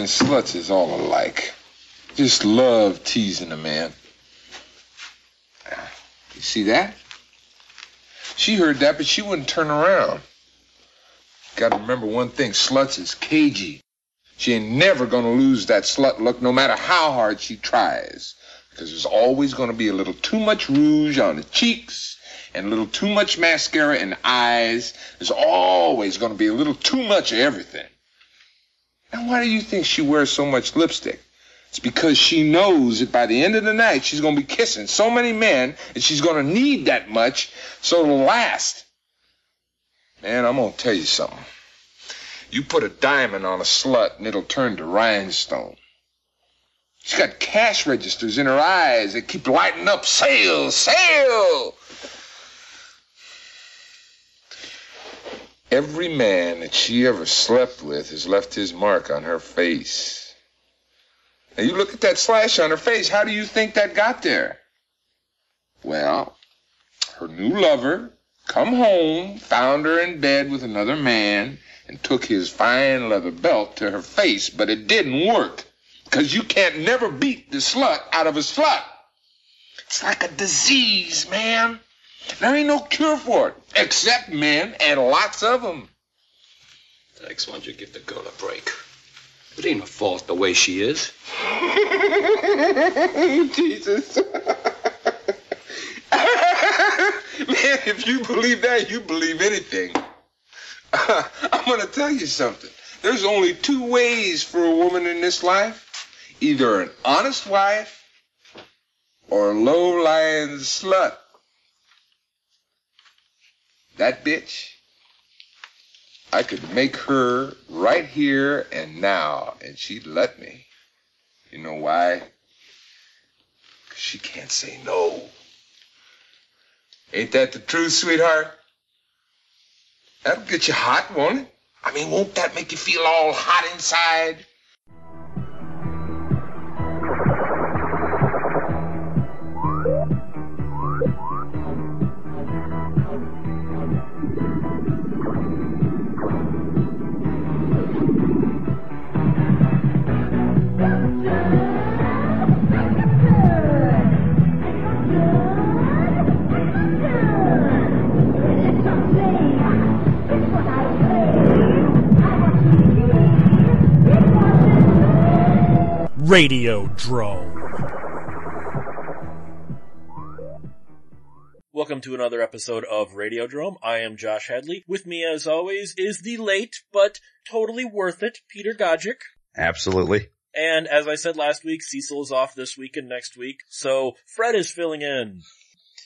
man, sluts is all alike. Just love teasing a man. You see that? She heard that, but she wouldn't turn around. Gotta remember one thing, sluts is cagey. She ain't never gonna lose that slut look no matter how hard she tries. Because there's always gonna be a little too much rouge on the cheeks and a little too much mascara in the eyes. There's always gonna be a little too much of everything. And why do you think she wears so much lipstick? It's because she knows that by the end of the night she's gonna be kissing so many men and she's gonna need that much so it'll last. Man, I'm gonna tell you something. You put a diamond on a slut and it'll turn to rhinestone. She's got cash registers in her eyes that keep lighting up. Sale, sale! Every man that she ever slept with has left his mark on her face. Now you look at that slash on her face. How do you think that got there? Well, her new lover come home, found her in bed with another man, and took his fine leather belt to her face, but it didn't work. Because you can't never beat the slut out of a slut. It's like a disease, man. There ain't no cure for it, except men, and lots of them. Thanks, why don't you give the girl a break? It ain't her fault the way she is. Jesus. Man, if you believe that, you believe anything. I'm going to tell you something. There's only two ways for a woman in this life either an honest wife or a low lying slut. That bitch, I could make her right here and now, and she'd let me. You know why? 'Cause she can't say no. Ain't that the truth, sweetheart? That'll get you hot, won't it? I mean, won't that make you feel all hot inside? Radiodrome. Welcome to another episode of Radiodrome. I am Josh Hadley. With me, as always, is the late but totally worth it Peter Godjic. Absolutely. And as I said last week, Cecil is off this week and next week, so Fred is filling in.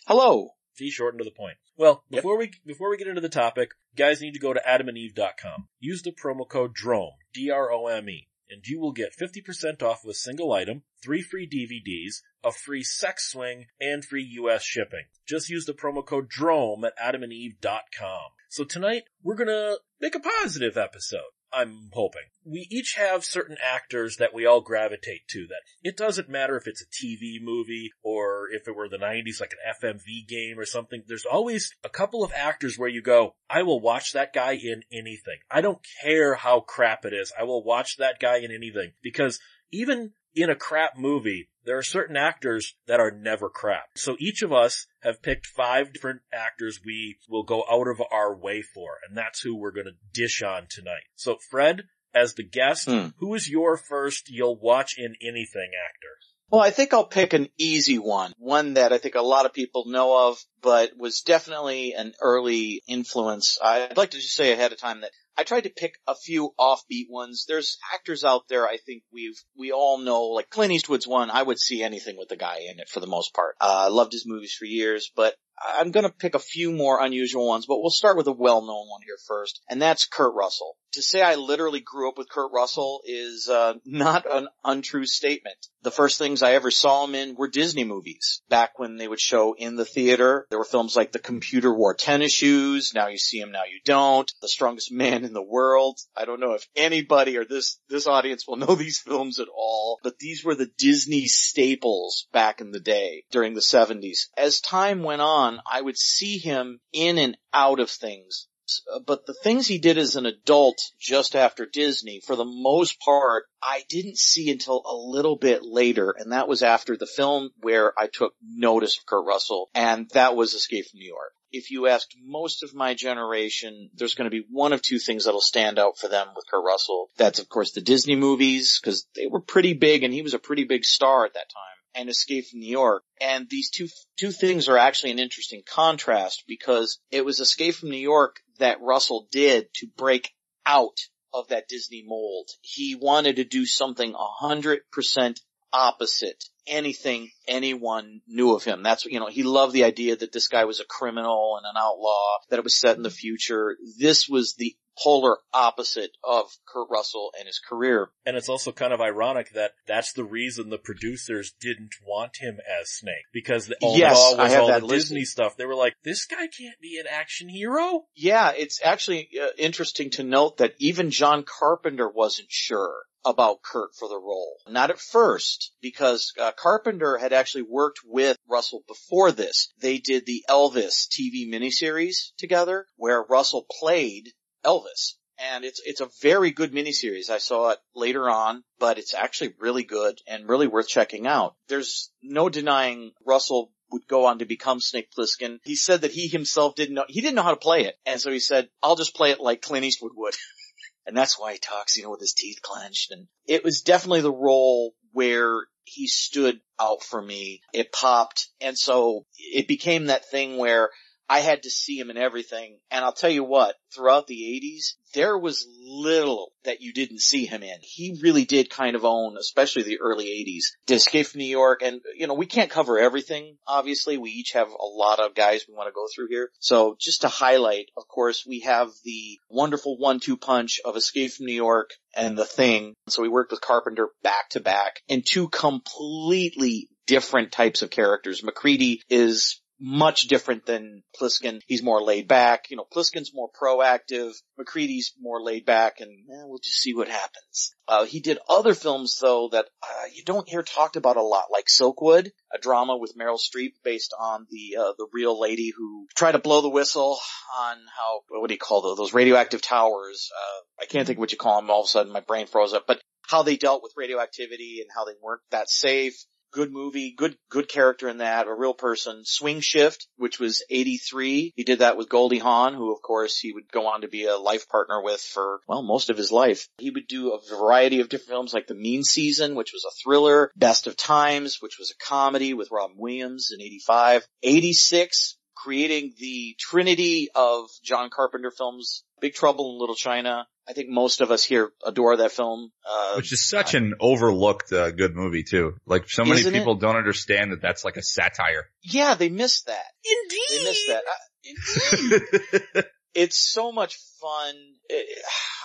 Hello. See, shortened to the point. Well, before we before we get into the topic, guys need to go to adamandeve.com. Use the promo code DROME, D-R-O-M-E, and you will get 50% off of a single item, three free DVDs, a free sex swing, and free US shipping. Just use the promo code DROME at adamandeve.com. So tonight, we're gonna make a positive episode. I'm hoping. We each have certain actors that we all gravitate to that it doesn't matter if it's a TV movie or if it were the 90s like an FMV game or something. There's always a couple of actors where you go, I will watch that guy in anything. I don't care how crap it is. I will watch that guy in anything because even in a crap movie, there are certain actors that are never crap. So each of us have picked five different actors we will go out of our way for, and that's who we're going to dish on tonight. So Fred, as the guest, Hmm. who is your first you'll watch in anything actor? Well, I think I'll pick an easy one. One that I think a lot of people know of, but was definitely an early influence. I'd like to just say ahead of time that I tried to pick a few offbeat ones. There's actors out there I think we've, we all know, like Clint Eastwood's one, I would see anything with the guy in it for the most part. Uh, loved his movies for years, but I'm gonna pick a few more unusual ones, but we'll start with a well-known one here first, and that's Kurt Russell. To say I literally grew up with Kurt Russell is, uh, not an untrue statement. The first things I ever saw him in were Disney movies. Back when they would show in the theater, there were films like The Computer Wore Tennis Shoes, Now You See Him, Now You Don't, The Strongest Man in the World. I don't know if anybody or this, this audience will know these films at all, but these were the Disney staples back in the day during the 70s. As time went on, I would see him in and out of things Uh, but the things he did as an adult just after Disney, for the most part, I didn't see until a little bit later, and that was after the film where I took notice of Kurt Russell, and that was Escape from New York. If you asked most of my generation, there's going to be one of two things that'll stand out for them with Kurt Russell. That's of course the Disney movies, because they were pretty big and he was a pretty big star at that time and Escape from New York. And these two, two things are actually an interesting contrast because it was Escape from New York that Russell did to break out of that Disney mold. He wanted to do something a hundred percent opposite anything anyone knew of him. That's, you know, he loved the idea that this guy was a criminal and an outlaw, that it was set in the future. This was the polar opposite of Kurt Russell and his career. And it's also kind of ironic that that's the reason the producers didn't want him as Snake because the, all, Yes, all was all the listed. Disney stuff. They were like, this guy can't be an action hero. Yeah, it's actually uh, interesting to note that even John Carpenter wasn't sure about Kurt for the role. Not at first, because uh, Carpenter had actually worked with Russell before this. They did the Elvis TV miniseries together, where Russell played Elvis. And it's, it's a very good miniseries. I saw it later on, but it's actually really good and really worth checking out. There's no denying Russell would go on to become Snake Plissken. He said that he himself didn't know, he didn't know how to play it. And so he said, I'll just play it like Clint Eastwood would. and that's why he talks, you know, with his teeth clenched. And it was definitely the role where he stood out for me. It popped. And so it became that thing where I had to see him in everything. And I'll tell you what, throughout the 80s, there was little that you didn't see him in. He really did kind of own, especially the early 80s. Did Escape from New York, and you know, we can't cover everything, obviously. We each have a lot of guys we want to go through here. So just to highlight, of course, we have the wonderful one-two punch of Escape from New York and The Thing. So we worked with Carpenter back to back in two completely different types of characters. MacReady is much different than Plissken. He's more laid back. You know, Plissken's more proactive. MacReady's more laid back and eh, we'll just see what happens. Uh, he did other films though that uh, you don't hear talked about a lot, like Silkwood, a drama with Meryl Streep based on the uh, the real lady who tried to blow the whistle on how what do you call those, those radioactive towers? Uh, I can't think of what you call them. All of a sudden, my brain froze up. But how they dealt with radioactivity and how they weren't that safe good movie, good, good character in that, a real person. Swing Shift, which was 83. He did that with Goldie Hawn, who of course he would go on to be a life partner with for, well, most of his life. He would do a variety of different films like The Mean Season, which was a thriller, Best of Times, which was a comedy with Robin Williams in 85. 86, creating the trinity of John Carpenter films, Big Trouble in Little China. I think most of us here adore that film. Uh, Which is such an overlooked uh, good movie too. Like so many Isn't it? people don't understand that that's like a satire. yeah, they missed that. Indeed. They missed that. Uh, indeed. it's so much fun. It-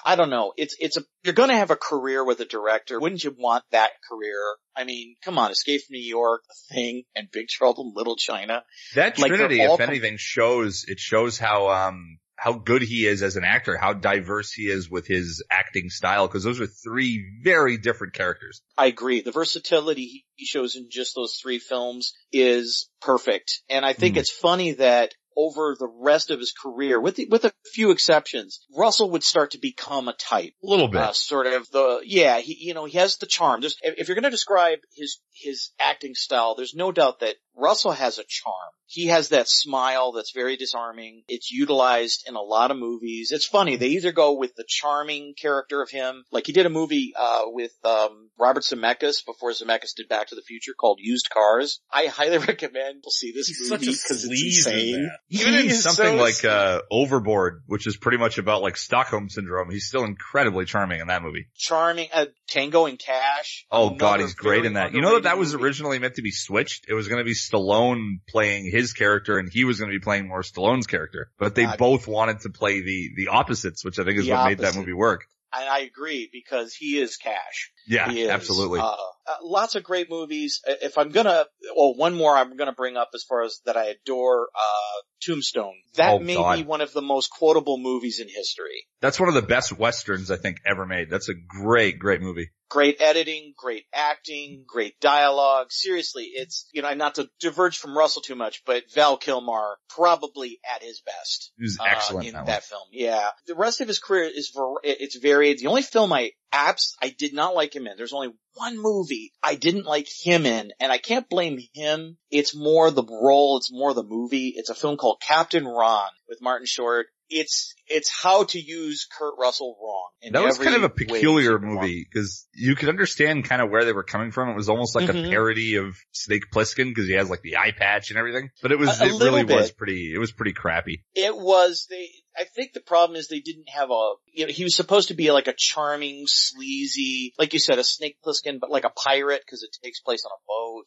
I don't know. It's it's a you're going to have a career with a director. Wouldn't you want that career? I mean, come on, Escape from New York, The Thing, and Big Trouble in Little China. That Like, Trinity, all if com- anything, shows it shows how um how good he is as an actor, how diverse he is with his acting style, because those are three very different characters. I agree. The versatility he- shows in just those three films is perfect. And I think Hmm. it's funny that over the rest of his career, with the, with a few exceptions, Russell would start to become a type. A little bit. uh, sort of the yeah he you know he has the charm there's if if you're going to describe his his acting style there's no doubt that Russell has a charm he has that smile that's very disarming it's utilized in a lot of movies it's funny they either go with the charming character of him like he did a movie uh with um Robert Zemeckis before Zemeckis did Back to the Future called Used Cars I highly recommend people see this He's movie because it's sleaze in insane. Even in something so like uh Overboard, which is pretty much about like Stockholm syndrome, he's still incredibly charming in that movie. charming uh, Tango and Cash Oh god, he's great in that. You know that that was movie. originally meant to be switched? It was going to be Stallone playing his character and he was going to be playing more Stallone's character. But they God. both wanted to play the, the opposites, which I think is The what made that movie work. and I agree because he is Cash. Yeah, He is. absolutely. Uh, uh, lots of great movies. If I'm gonna, well, one more I'm gonna bring up as far as that I adore, uh, Tombstone. That Oh, may God. be one of the most quotable movies in history. That's one of the best westerns I think ever made. That's a great, great movie. Great editing, great acting, great dialogue. Seriously, it's, you know, not to diverge from Russell too much, but Val Kilmer probably at his best. He was uh, excellent in in that that film. Yeah. The rest of his career is, it's varied. The only film I abs, I did not like him in. There's only one movie I didn't like him in, and I can't blame him. It's more the role, it's more the movie. It's a film called Captain Ron with Martin Short. It's, it's how to use Kurt Russell wrong. in That was kind of a peculiar shape, or form. movie because you could understand kind of where they were coming from. It was almost like Mhm. a parody of Snake Plissken because he has like the eye patch and everything. But it was, A- a it really little was pretty, it was pretty crappy. It was they. I think the problem is they didn't have a. You know, he was supposed to be like a charming, sleazy, like you said, a Snake Plissken, but like a pirate because it takes place on a boat,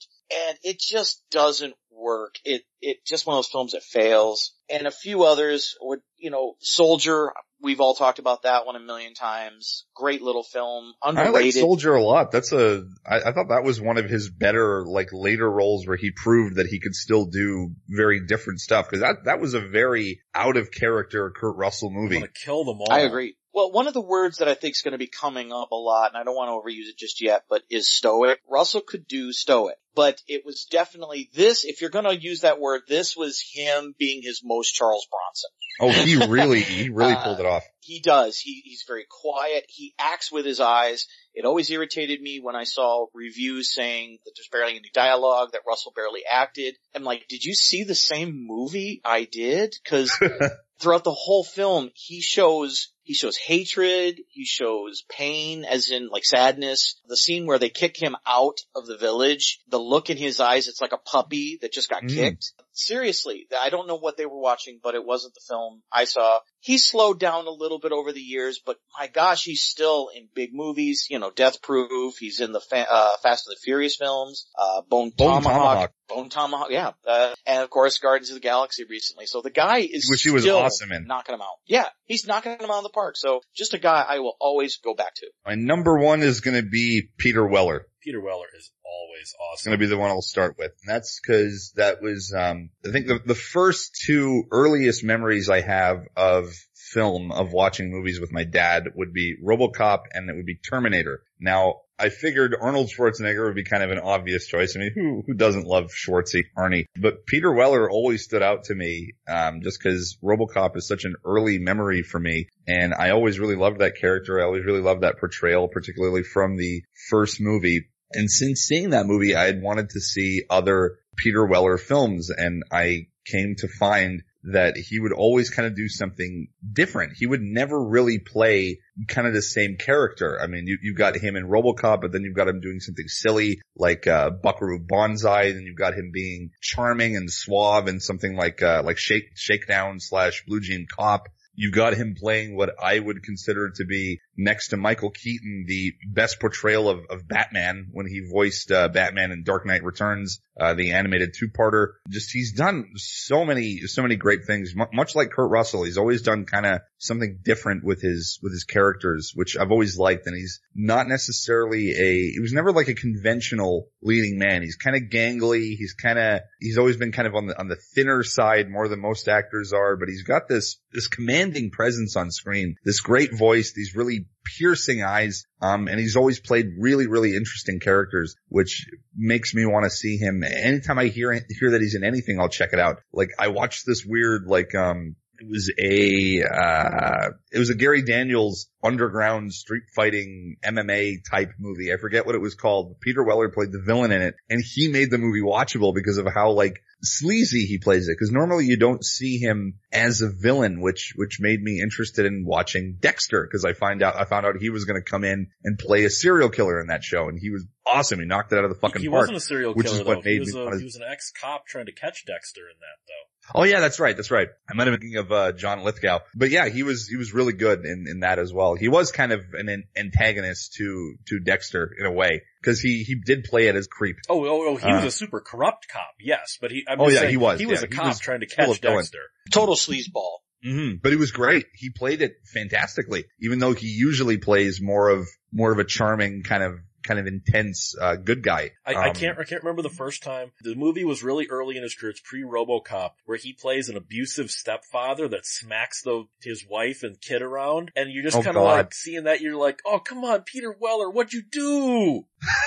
and it just doesn't work. It it just one of those films that fails. And a few others would, you know, Soldier. We've all talked about that one a million times. Great little film, I like. Soldier a lot. That's a, I, I thought that was one of his better, like later roles where he proved that he could still do very different stuff. Cause that, that was a very out of character Kurt Russell I'm movie. gonna kill them all. I agree. Well, one of the words that I think is going to be coming up a lot, and I don't want to overuse it just yet, but is stoic. Russell could do stoic, but it was definitely this, if you're going to use that word, this was him being his most Charles Bronson. Oh, he really, he really Uh, pulled it off. He does. He, he's very quiet. He acts with his eyes. It always irritated me when I saw reviews saying that there's barely any dialogue, that Russell barely acted. I'm like, did you see the same movie I did? Cause throughout the whole film, he shows, he shows hatred, he shows pain, as in like sadness. The scene where they kick him out of the village, the look in his eyes, it's like a puppy that just got Mm. kicked. Seriously, I don't know what they were watching, but it wasn't the film I saw. He slowed down a little bit over the years, but my gosh, he's still in big movies, you know, Death Proof, he's in the fa- uh, Fast and the Furious films, uh, Bone, Bone Tomahawk, Tomahawk. Bone Tomahawk, yeah, uh, and of course Guardians of the Galaxy recently. So the guy is Which he was still awesome in. knocking him out. Yeah, he's knocking him out of the park. So just a guy I will always go back to. My number one is going to be Peter Weller. Peter Weller is always It's awesome. going to be the one I'll start with. And that's cause that was, um, I think the, the first two earliest memories I have of film, of watching movies with my dad would be Robocop and it would be Terminator. Now, I figured Arnold Schwarzenegger would be kind of an obvious choice. I mean, who, who doesn't love Schwartzy, Arnie? But Peter Weller always stood out to me, um, just cause Robocop is such an early memory for me. And I always really loved that character. I always really loved that portrayal, particularly from the first movie. And since seeing that movie, I had wanted to see other Peter Weller films and I came to find that he would always kind of do something different. He would never really play kind of the same character. I mean, you, you got him in Robocop, but then you've got him doing something silly like, uh, Buckaroo Banzai, and you've got him being charming and suave and something like, uh, like Shake, Shakedown slash Blue Jean Cop. You've got him playing what I would consider to be next to Michael Keaton, the best portrayal of, of Batman when he voiced uh, Batman in Dark Knight Returns, uh, the animated two-parter. Just he's done so many, so many great things. M- much like Kurt Russell, he's always done kind of something different with his with his characters, which I've always liked. And he's not necessarily a, he was never like a conventional leading man. He's kind of gangly. He's kind of, he's always been kind of on the on the thinner side more than most actors are. But he's got this this commanding presence on screen, this great voice, these really piercing eyes. Um, and he's always played really, really interesting characters, which makes me want to see him. Anytime I hear, hear that he's in anything, I'll check it out. Like I watched this weird, like, um, it was a, uh, it was a Gary Daniels underground street fighting MMA type movie. I forget what it was called. Peter Weller played the villain in it and he made the movie watchable because of how like sleazy he plays it. Cause normally you don't see him as a villain, which, which made me interested in watching Dexter. Cause I find out, I found out he was going to come in and play a serial killer in that show and he was awesome. He knocked it out of the fucking he park. wasn't a serial which killer is what though. He was, me a, he was an ex-cop trying to catch Dexter in that though. Oh yeah, that's right. That's right. I might have been thinking of, uh, John Lithgow, but yeah, he was, he was really good in, in that as well. He was kind of an an antagonist to, to Dexter in a way, cause he, he did play it as creep. Oh, oh, oh he was Uh, a super corrupt cop, yes, but he, I'm Oh, just yeah, saying, he was, He was yeah, a cop was trying to catch of villain. Dexter. Total sleazeball. hmm But he was great. He played it fantastically, even though he usually plays more of, more of a charming kind of, kind of intense, uh, good guy. I, I Um, can't I can't remember the first time. The movie was really early in his career. It's pre RoboCop, where he plays an abusive stepfather that smacks the his wife and kid around, and you're just Oh, kind of like seeing that. You're like, oh come on, Peter Weller, what'd you do?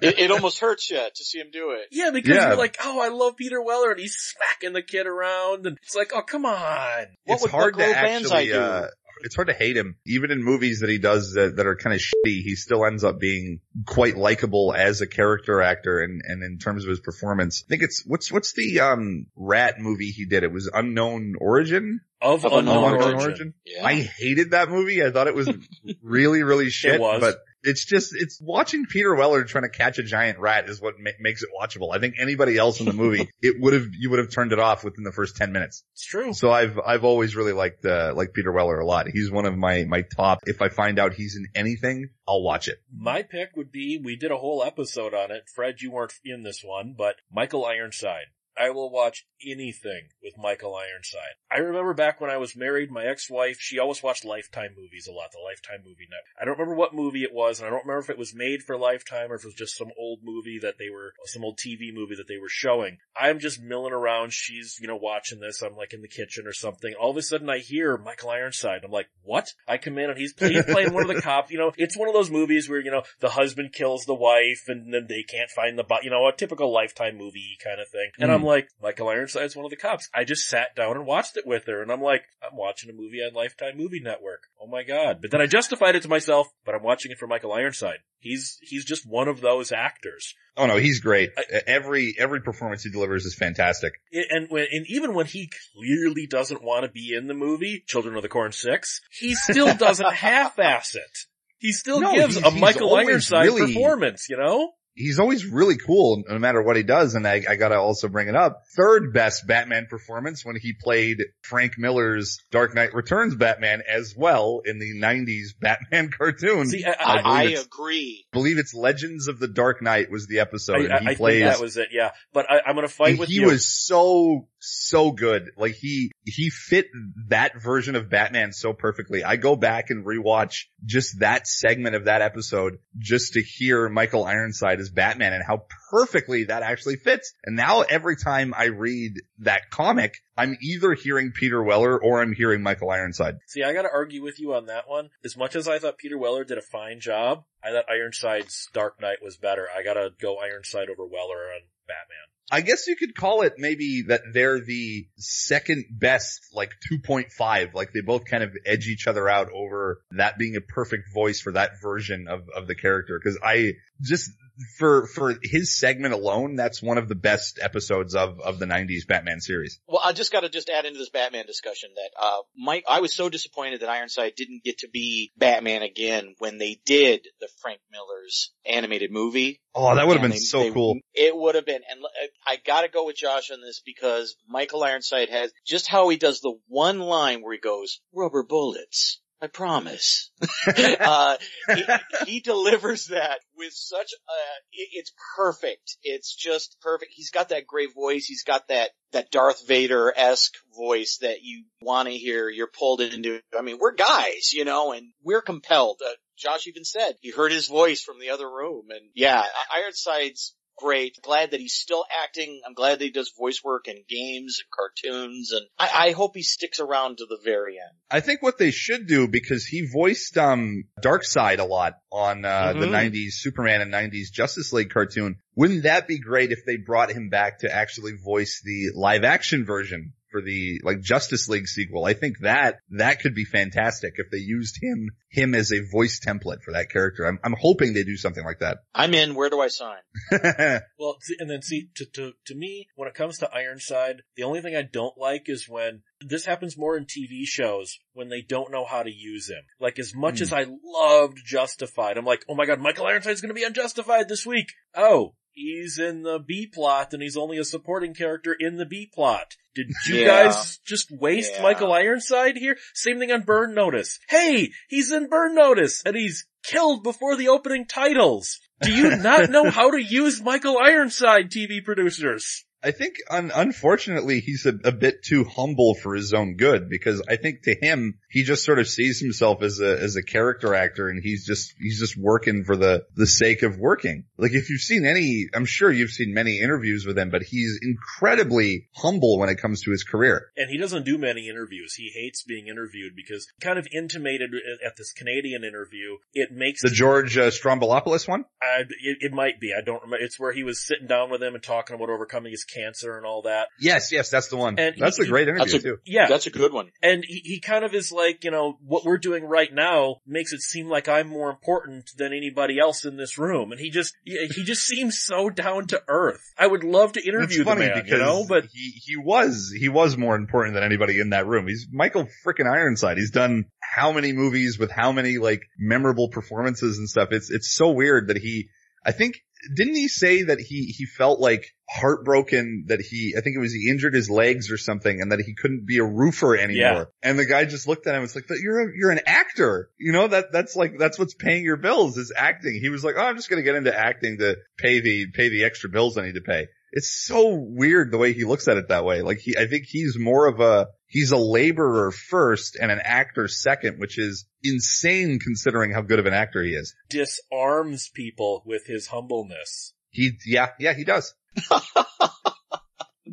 It, it almost hurts you to see him do it. Yeah, because Yeah. you're like, oh, I love Peter Weller, and he's smacking the kid around, and it's like, oh come on. What it's would hard to Buckaroo Banzai actually, do? uh, it's hard to hate him. Even in movies that he does that, that are kind of shitty, he still ends up being quite likable as a character actor and, and in terms of his performance. I think it's, what's, what's the, um, rat movie he did? It was Unknown Origin? Of, Of unknown, Unknown origin. Yeah. I hated that movie. I thought it was really, really shit. was. But it's just, it's watching Peter Weller trying to catch a giant rat is what ma- makes it watchable. I think anybody else in the movie, it would have, you would have turned it off within the first 10 minutes. It's true. So I've, I've always really liked, uh, like Peter Weller a lot. He's one of my, my top. If I find out he's in anything, I'll watch it. My pick would be, we did a whole episode on it. Fred, you weren't in this one, but Michael Ironside. I will watch anything with Michael Ironside. I remember back when I was married, my ex-wife, she always watched Lifetime movies a lot, the Lifetime movie net. I don't remember what movie it was, and I don't remember if it was made for Lifetime or if it was just some old movie that they were, some old TV movie that they were showing. I'm just milling around, she's, you know, watching this, I'm like in the kitchen or something. All of a sudden I hear Michael Ironside. I'm like, what? I come in and he's, he's playing one of the cops, you know, it's one of those movies where, you know, the husband kills the wife and then they can't find the body, you know, a typical Lifetime movie kind of thing. And I'm like, Michael Ironside's one of the cops. I just sat down and watched it with her and I'm like, I'm watching a movie on Lifetime Movie Network. Oh my god. But then I justified it to myself, but I'm watching it for Michael Ironside. He's, he's just one of those actors. Oh no, he's great. I- every, every performance he delivers is fantastic. And when, and even when he clearly doesn't want to be in the movie, Children of the Corn 6, he still doesn't half-ass it. He still No, gives he's- a he's Michael Ironside really- performance, you know? He's always really cool no matter what he does. And I, I gotta also bring it up. Third best Batman performance when he played Frank Miller's Dark Knight Returns Batman as well in the 90s Batman cartoon. See, I, I, I, believe I it's- agree. believe it's Legends of the Dark Knight was the episode I, he plays that was it, yeah. But I, I'm gonna fight with he you. He was so so good. Like he he fit that version of Batman so perfectly. I go back and rewatch just that segment of that episode just to hear Michael Ironside as Batman and how perfectly that actually fits. And now every time I read that comic, I'm either hearing Peter Weller or I'm hearing Michael Ironside. See, I gotta argue with you on that one. As much as I thought Peter Weller did a fine job, I thought Ironside's Dark Knight was better. I gotta go Ironside over Weller on Batman. I guess you could call it maybe that they're the second best, like 2.5. Like they both kind of edge each other out over that being a perfect voice for that version of, of the character. Cause I just, for, for his segment alone, that's one of the best episodes of, of the 90s Batman series. Well, I just got to just add into this Batman discussion that uh, Mike. I was so disappointed that Ironside didn't get to be Batman again when they did the Frank Miller's animated movie. Oh, that would have been they- so they- cool. It would have been, and I got to go with Josh on this because Michael Ironside has just how he does the one line where he goes, "Rubber bullets." I promise. uh, he, he delivers that with such a, it- it's perfect. It's just perfect. He's got that great voice. He's got that, that Darth Vader-esque voice that you want to hear. You're pulled into, I mean, we're guys, you know, and we're compelled. Uh, Josh even said he heard his voice from the other room and yeah, I- Ironside's great. Glad that he's still acting. I'm glad that he does voice work in games and cartoons and I, I hope he sticks around to the very end. I think what they should do because he voiced um Darkseid a lot on uh, the Mhm. 90s Superman and 90s Justice League cartoon. Wouldn't that be great if they brought him back to actually voice the live action version for the like Justice League sequel? I think that that could be fantastic if they used him him as a voice template for that character. I'm I'm hoping they do something like that. I'm in. Where do I sign? Well, and then see, to, to, to me, when it comes to Ironside, the only thing I don't like is when, this happens more in TV shows, when they don't know how to use him. Like, as much Hmm. as I loved Justified, I'm like, oh my god, Michael Ironside's gonna be unjustified this week! Oh, he's in the B plot and he's only a supporting character in the B plot. Did you Yeah. guys just waste Yeah. Michael Ironside here? Same thing on Burn Notice. Hey, he's in Burn Notice and he's killed before the opening titles. Do you not know how to use Michael Ironside, TV producers? I think un- unfortunately he's a, a bit too humble for his own good because I think to him he just sort of sees himself as a as a character actor and he's just he's just working for the the sake of working. Like if you've seen any, I'm sure you've seen many interviews with him, but he's incredibly humble when it comes to his career. And he doesn't do many interviews. He hates being interviewed because kind of intimated at this Canadian interview, it makes The George uh, Stroumboulopoulos one. I, it, it might be. I don't remember. It's where he was sitting down with him and talking about overcoming his cancer and all that. Yes, yes, that's the one. And that's he- a great interview That's a- too. Yeah. That's a good one. And he, he kind of is like, you know, what we're doing right now makes it seem like I'm more important than anybody else in this room. And he just, he he just seems so down to earth. I would love to It's interview the funny man, because you know, but he he was he was more important than anybody in that room. He's Michael frickin' Ironside. He's done how many movies with how many like memorable performances and stuff. It's it's so weird that he. I think didn't he say that he he felt like heartbroken that he I think it was he injured his legs or something and that he couldn't be a roofer anymore. Yeah. And the guy just looked at him and was like, "But you're a, you're an actor. You know that that's like that's what's paying your bills is acting." He was like, "Oh, I'm just going to get into acting to pay the pay the extra bills I need to pay." It's so weird the way he looks at it that way. Like he I think he's more of a he's a laborer first and an actor second, which is insane considering how good of an actor he is. disarms people with his humbleness. He yeah, yeah, he does. I'm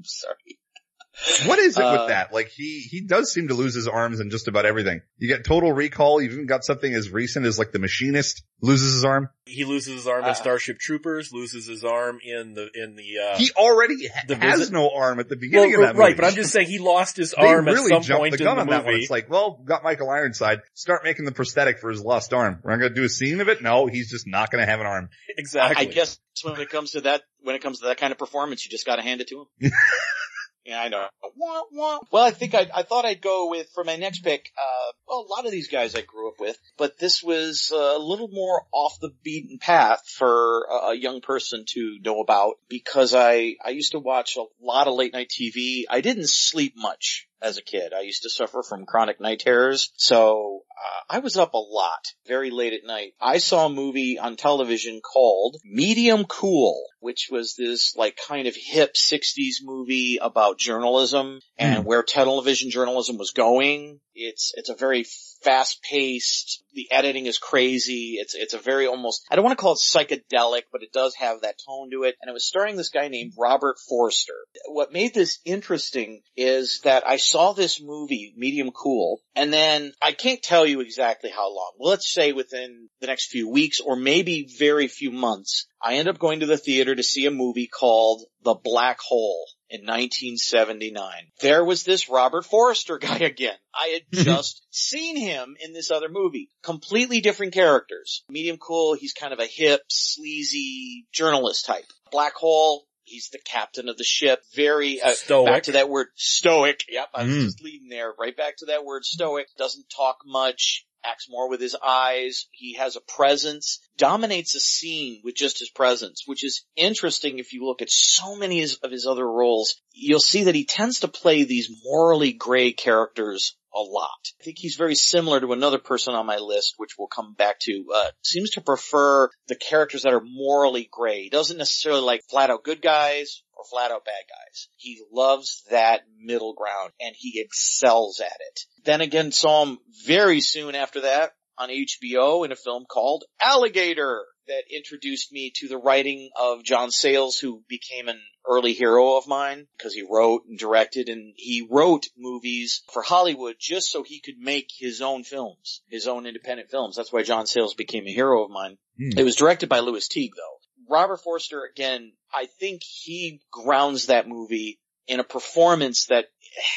sorry. What is it Uh, with that? Like he, he does seem to lose his arms in just about everything. You get total recall. You've even got something as recent as like the machinist loses his arm. He loses his arm Uh, in Starship Troopers, loses his arm in the, in the, uh, He already ha- the has visit- no arm at the well, beginning of that movie. right, but I'm just saying he lost his arm really at some jumped point the gun in on the that one. It's like, well, got Michael Ironside. Start making the prosthetic for his lost arm. We're not going to do a scene of it. No, he's just not going to have an arm. exactly. I guess when it comes to that, when it comes to that kind of performance, you just got to hand it to him. yeah, I know. Wah, wah. Well, I think I, I thought I'd go with for my next pick. Uh, well, a lot of these guys I grew up with, but this was uh, a little more off the beaten path for a, a young person to know about because I I used to watch a lot of late night TV. I didn't sleep much as a kid. I used to suffer from chronic night terrors, so uh, I was up a lot, very late at night. I saw a movie on television called Medium Cool, which was this like kind of hip 60s movie about journalism and where television journalism was going. It's, it's a very fast paced, the editing is crazy, it's, it's a very almost, I don't want to call it psychedelic, but it does have that tone to it, and it was starring this guy named Robert Forster. What made this interesting is that I saw this movie, Medium Cool, and then I can't tell you exactly how long. Let's say within the next few weeks or maybe very few months, I end up going to the theater to see a movie called The Black Hole in 1979. There was this Robert Forrester guy again. I had just seen him in this other movie. Completely different characters. Medium Cool, he's kind of a hip, sleazy journalist type. Black Hole, he's the captain of the ship. Very, uh, Stoic. back to that word stoic. Yep, I was Mm. just leading there. Right back to that word stoic. Doesn't talk much. Acts more with his eyes. He has a presence. Dominates a scene with just his presence, which is interesting if you look at so many of his other roles. You'll see that he tends to play these morally gray characters a lot. I think he's very similar to another person on my list, which we'll come back to, uh, seems to prefer the characters that are morally gray. He doesn't necessarily like flat out good guys or flat out bad guys. He loves that middle ground and he excels at it. Then again, saw him very soon after that on HBO in a film called Alligator that introduced me to the writing of John Sayles, who became an early hero of mine because he wrote and directed and he wrote movies for Hollywood just so he could make his own films, his own independent films. That's why John Sayles became a hero of mine. Hmm. It was directed by Lewis Teague though. Robert Forster, again, I think he grounds that movie in a performance that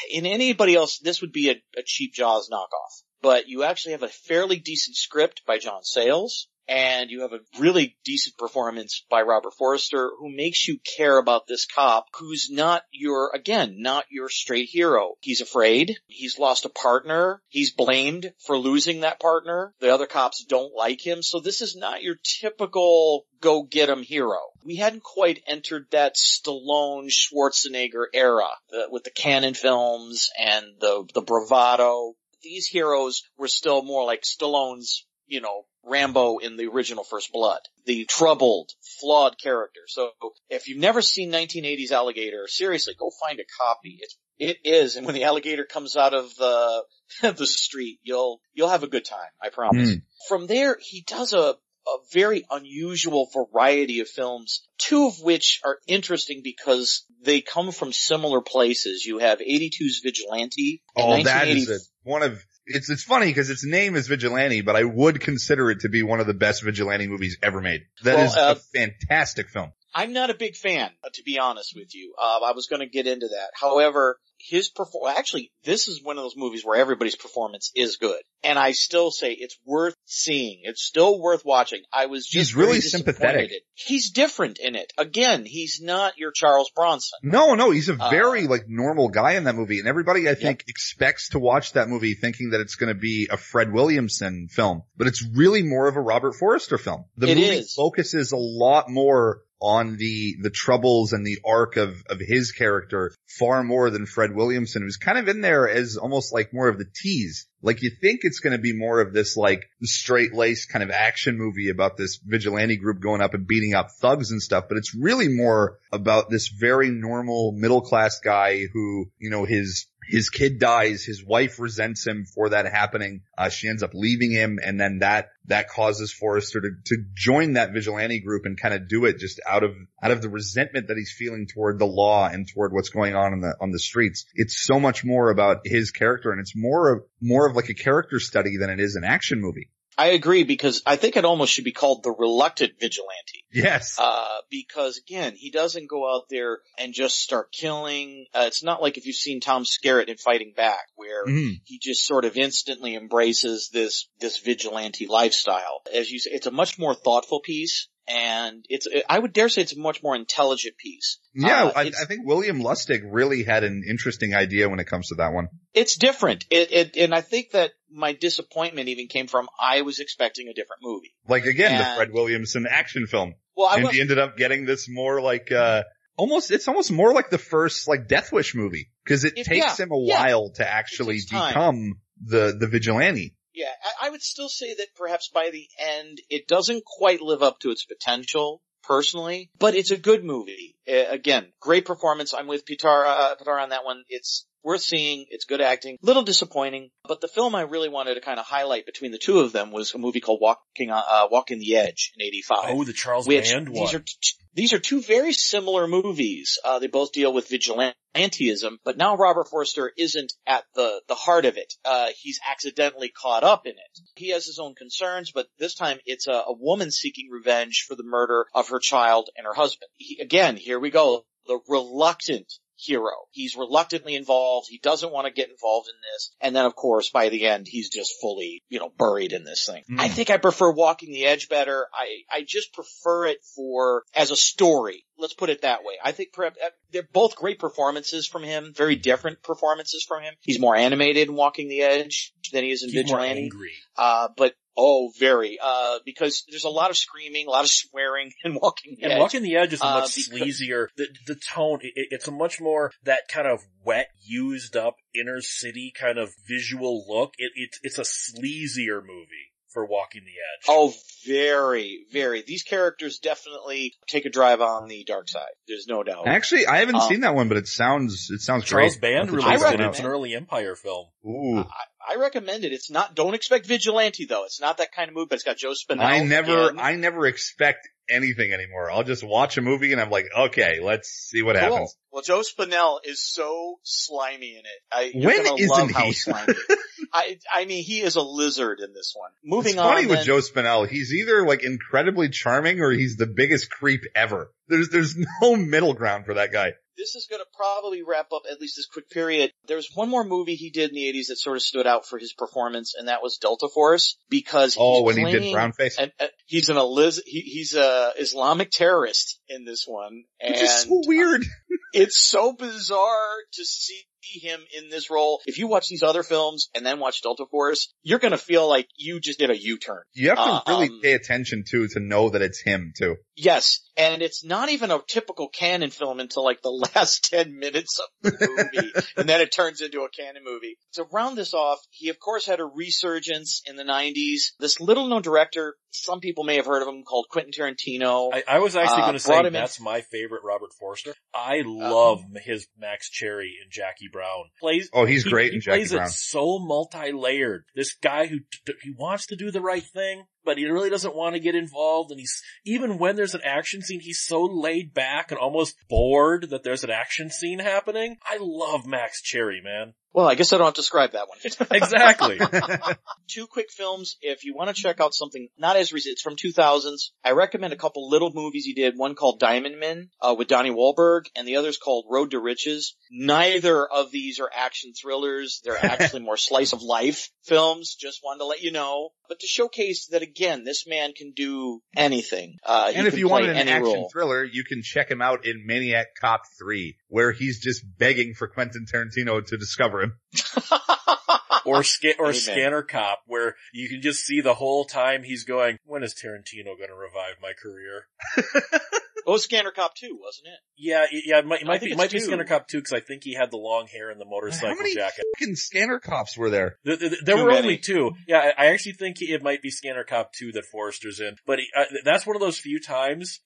in anybody else, this would be a, a cheap Jaws knockoff. But you actually have a fairly decent script by John Sayles, and you have a really decent performance by Robert Forrester, who makes you care about this cop who's not your, again, not your straight hero. He's afraid. He's lost a partner. He's blamed for losing that partner. The other cops don't like him. So this is not your typical go get him hero. We hadn't quite entered that Stallone Schwarzenegger era the, with the Cannon films and the, the bravado. These heroes were still more like Stallone's you know, Rambo in the original First Blood. The troubled, flawed character. So if you've never seen 1980s Alligator, seriously, go find a copy. It's, it is, and when the alligator comes out of the, the street, you'll, you'll have a good time, I promise. Mm. From there, he does a, a very unusual variety of films, two of which are interesting because they come from similar places. You have 82's Vigilante. Oh, that 1980 is a, one of, it's, it's funny because its name is Vigilante, but I would consider it to be one of the best Vigilante movies ever made. That Well, is uh, a fantastic film. I'm not a big fan, uh, to be honest with you. Uh, I was going to get into that. However, his perform actually, this is one of those movies where everybody's performance is good, and I still say it's worth seeing. It's still worth watching. I was just He's really sympathetic. He's different in it. Again, he's not your Charles Bronson. No, no, he's a Uh, very like normal guy in that movie, and everybody I think expects to watch that movie thinking that it's going to be a Fred Williamson film, but it's really more of a Robert Forrester film. The It movie is. focuses a lot more on the the troubles and the arc of of his character far more than Fred Williamson, who's kind of in there as almost like more of the tease. Like you think it's going to be more of this like straight laced kind of action movie about this vigilante group going up and beating up thugs and stuff, but it's really more about this very normal middle class guy who, you know, his his kid dies, his wife resents him for that happening. Uh, she ends up leaving him and then that, that causes Forrester to, to join that vigilante group and kind of do it just out of, out of the resentment that he's feeling toward the law and toward what's going on in the, on the streets. It's so much more about his character and it's more of, more of like a character study than it is an action movie. I agree because I think it almost should be called the reluctant vigilante. Yes. Uh, because again, he doesn't go out there and just start killing. Uh, it's not like if you've seen Tom Skerritt in Fighting Back, where Mhm. he just sort of instantly embraces this, this vigilante lifestyle. As you say, it's a much more thoughtful piece. And it's, I would dare say it's a much more intelligent piece. Yeah, Uh, I, I think William Lustig really had an interesting idea when it comes to that one. It's different. It, it, and I think that my disappointment even came from I was expecting a different movie. Like again, the Fred Williamson action film. Well, I and was, he ended up getting this more like, uh, almost, it's almost more like the first like Death Wish movie. Cause it It- takes yeah, him a yeah. while to actually become the, the vigilante. Yeah, I, I would still say that perhaps by the end, it doesn't quite live up to its potential, personally, but it's a good movie. Uh, again, great performance. I'm with Pitar, uh, Pitar on that one. It's worth seeing. It's good acting. Little disappointing, but the film I really wanted to kind of highlight between the two of them was a movie called Walking, uh, Walking the Edge in 85 Oh, the Charles which Band one. these are t- these are two very similar movies. Uh, they both deal with vigilantism, but now Robert Forster isn't at the the heart of it. Uh, he's accidentally caught up in it. He has his own concerns, but this time it's a, a woman seeking revenge for the murder of her child and her husband. He, again, here we go. The reluctant hero. He's reluctantly involved. He doesn't want to get involved in this. And then of course by the end he's just fully, you know, buried in this thing. Mm. I think I prefer Walking the Edge better. I, I just prefer it for, as a story. Let's put it that way. I think perhaps, uh, they're both great performances from him, very different performances from him. He's more animated in Walking the Edge than he is in He's more Vigilante. angry. Uh, but oh, very, uh, because there's a lot of screaming, a lot of swearing in Walking the And Edge. Walking the Edge is a Uh, much because- sleazier. The the tone, it, it's a much more that kind of wet, used up inner city kind of visual look. It, it's it's a sleazier movie for Walking the Edge. Oh, very, very. These characters definitely take a drive on the dark side. There's no doubt. Actually, I haven't Um, seen that one, but it sounds, it sounds Charles great. Band I'll released it. It's an early Empire film. out. Ooh. I, I recommend it. It's not, don't expect vigilante though. It's not that kind of movie, but it's got Joe Spinell. I never, again. I never expect anything anymore. I'll just watch a movie and I'm like, okay, let's see what Cool. happens. Well, Joe Spinell is so slimy in it. I, When isn't love how he? slimy. I, I mean, he is a lizard in this one. Moving it's on. funny with then- Joe Spinell. He's either like incredibly charming or he's the biggest creep ever. There's, there's no middle ground for that guy. This is going to probably wrap up at least this quick period. There's one more movie he did in the 80s that sort of stood out for his performance, and that was Delta Force, because Oh, he's when he did playing Brownface. And, uh, he's an Eliz- he, he's a Islamic terrorist in this one, and Which is so weird. it's so bizarre to see him in this role. If you watch these other films and then watch Delta Force, you're gonna feel like you just did a U-turn. You have to Uh, really um, pay attention to to know that it's him too. Yes, and it's not even a typical Cannon film until like the last 10 minutes of the movie, and then it turns into a Cannon movie. To round this off, he of course had a resurgence in the 90s. This little known director, some people may have heard of him, called Quentin Tarantino. I, I was actually Uh, going to say him in- that's my favorite Robert Forster. I love his Max Cherry and Jackie Brown. Plays Oh, he's he, great he in Jackie plays Brown. it so multi-layered. This guy who t- he wants to do the right thing, but he really doesn't want to get involved. And he's even when there's an action scene, he's so laid back and almost bored that there's an action scene happening. I love Max Cherry, man. Well, I guess I don't have to describe that one. Exactly. Two quick films. If you want to check out something not as recent, it's from 2000s. I recommend a couple little movies he did. One called Diamond Men uh, with Donnie Wahlberg, and the other's called Road to Riches. Neither of these are action thrillers. They're actually more slice of life films. Just wanted to let you know. But to showcase that again, this man can do anything. Uh, he And if can you play wanted an any action role. thriller, you can check him out in Maniac Cop 3, where he's just begging for Quentin Tarantino to discover him. or sca- or Amen. Scanner Cop, where you can just see the whole time he's going, "When is Tarantino going to revive my career?" oh, Scanner Cop 2, wasn't it? Yeah, yeah, it might, it might be, it it's might be. Scanner Cop 2 because I think he had the long hair and the How motorcycle many jacket. fucking scanner cops were there? Th- th- there Too were many. only two. Yeah, I I actually think it might be Scanner Cop 2 that Forster's in. But he, uh, that's one of those few times,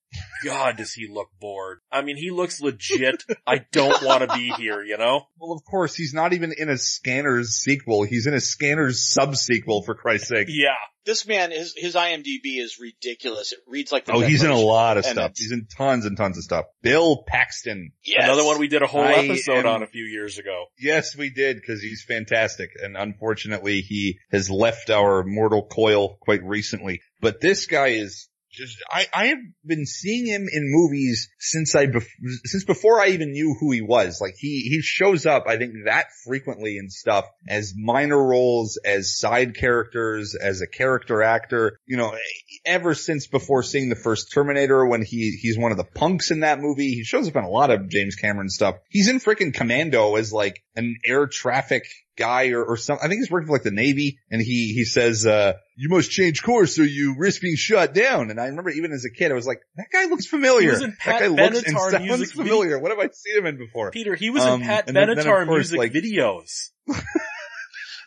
God, does he look bored. I mean, he looks legit. I don't want to be here, you know? Well, of course, he's not even in a Scanners sequel. He's in a Scanners sub-sequel, for Christ's sake. Yeah. This man, his, his IMDb is ridiculous. It reads like the Oh, he's in a lot of of stuff. He's in tons and tons of stuff. Bill Paxton. Yes. Another one we did a whole I episode am- on a few years ago. Yes, we did, because he's fantastic. And unfortunately, he has left our mortal coil quite recently. But this guy is just, I, I have been seeing him in movies since I, bef- since before I even knew who he was. Like he, he shows up, I think that frequently in stuff as minor roles, as side characters, as a character actor, you know, ever since before seeing the first Terminator when he, he's one of the punks in that movie. He shows up in a lot of James Cameron stuff. He's in freaking Commando as like an air traffic guy or, or something. I think he's working for like the Navy and he, he says, uh, you must change course or you risk being shot down. And I remember even as a kid, I was like, that guy looks familiar. He was in that guy looks and sounds familiar. What have I seen him in before? Peter, he was Um, in Pat and then- then, Benatar course, music like- videos.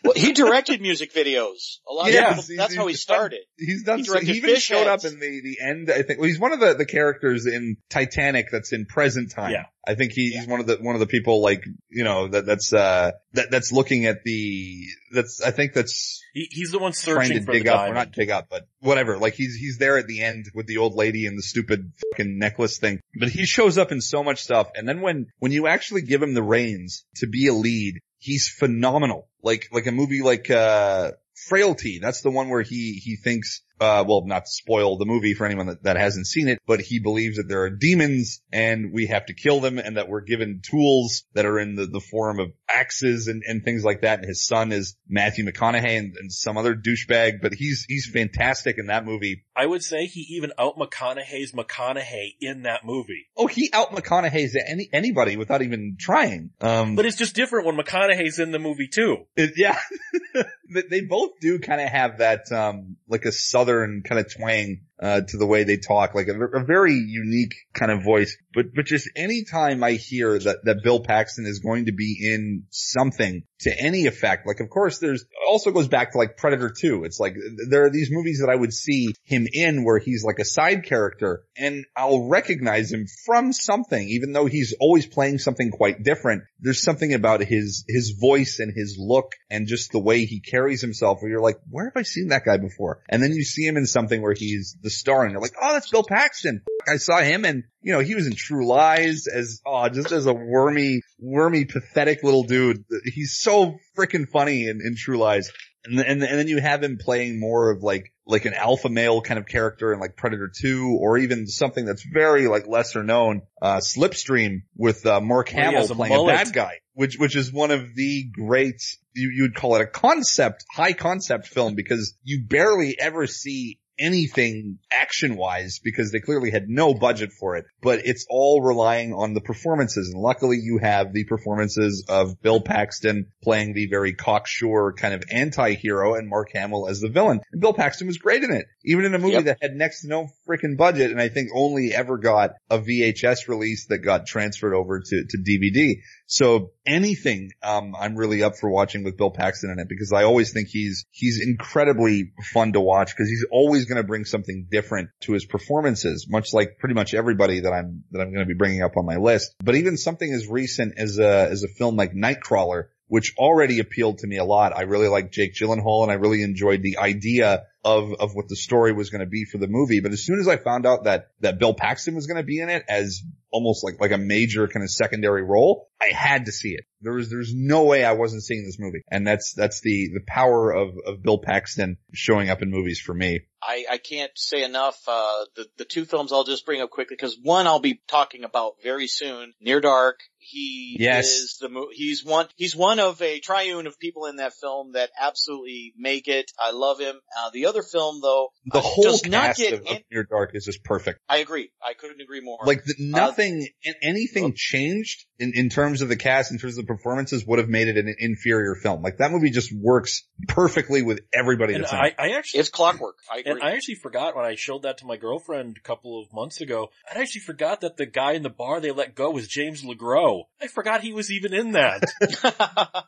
Well, he directed music videos. A lot of Yeah, people, he's- that's how he he's done- started. He's done. He so- he even Fish showed up in the the end. I think. Well, he's one of the the characters in Titanic that's in present time. Yeah. I think he, he's one of the one of the people like you know that that's uh that that's looking at the that's I think that's He, he's the one trying searching to for dig the up or not dig up but whatever like he's he's there at the end with the old lady and the stupid fucking necklace thing but he shows up in so much stuff and then when when you actually give him the reins to be a lead he's phenomenal like like a movie like uh Frailty. That's the one where he, he thinks, uh, well, not to spoil the movie for anyone that, that hasn't seen it, but he believes that there are demons and we have to kill them and that we're given tools that are in the, the form of axes and, and things like that. And his son is Matthew McConaughey and, and some other douchebag, but he's, he's fantastic in that movie. I would say he even out McConaughey's McConaughey in that movie. Oh, he out McConaughey's any, anybody without even trying. Um, But it's just different when McConaughey's in the movie too. It, yeah, They- they both do kind of have that, um, like a southern kind of twang, uh, to the way they talk, like a, a very unique kind of voice. But, but just anytime I hear that, that Bill Paxton is going to be in something to any effect, like of course there's, also goes back to like Predator 2. It's like, there are these movies that I would see him in where he's like a side character and I'll recognize him from something, even though he's always playing something quite different. There's something about his, his voice and his look and just the way he carries himself where you're like, where have I seen that guy before? And then you see him in something where he's the star and you're like, oh, that's Bill Paxton. I saw him and, you know, he was in True Lies as, oh, just as a wormy, wormy, pathetic little dude. He's so freaking funny in, in True Lies. And then, and then you have him playing more of like, like an alpha male kind of character in like Predator 2 or even something that's very like lesser known, uh, Slipstream with, uh, Mark Hamill a playing a bad guy, which, which is one of the great, you, you would call it a concept, high concept film because you barely ever see anything action wise because they clearly had no budget for it, but it's all relying on the performances. And luckily you have the performances of Bill Paxton playing the very cocksure kind of anti-hero and Mark Hamill as the villain. And Bill Paxton was great in it, even in a movie Yep. that had next to no freaking budget. And I think only ever got a VHS release that got transferred over to, to DVD. So anything, um, I'm really up for watching with Bill Paxton in it because I always think he's, he's incredibly fun to watch because he's always going to bring something different to his performances, much like pretty much everybody that I'm, that I'm going to be bringing up on my list. But even something as recent as a, as a film like Nightcrawler, which already appealed to me a lot. I really like Jake Gyllenhaal and I really enjoyed the idea of, of what the story was going to be for the movie. But as soon as I found out that, that Bill Paxton was going to be in it as almost like, like a major kind of secondary role, I had to see it. There was, there's no way I wasn't seeing this movie. And that's, that's the, the power of, of Bill Paxton showing up in movies for me. I, I can't say enough. Uh, the the two films I'll just bring up quickly because one I'll be talking about very soon. Near Dark. He Yes. is the mo- he's one he's one of a triune of people in that film that absolutely make it. I love him. Uh, the other film though, The uh, whole does not cast get. of, of Near Dark is just perfect. I agree. I couldn't agree more. Like the, nothing, an- anything changed in, in terms of the cast, in terms of the performances would have made it an inferior film. Like that movie just works perfectly with everybody And that's in it. I, I actually, it's clockwork. I agree. and I actually forgot when I showed that to my girlfriend a couple of months ago. I actually forgot that the guy in the bar they let go was James LeGros. I forgot he was even in that.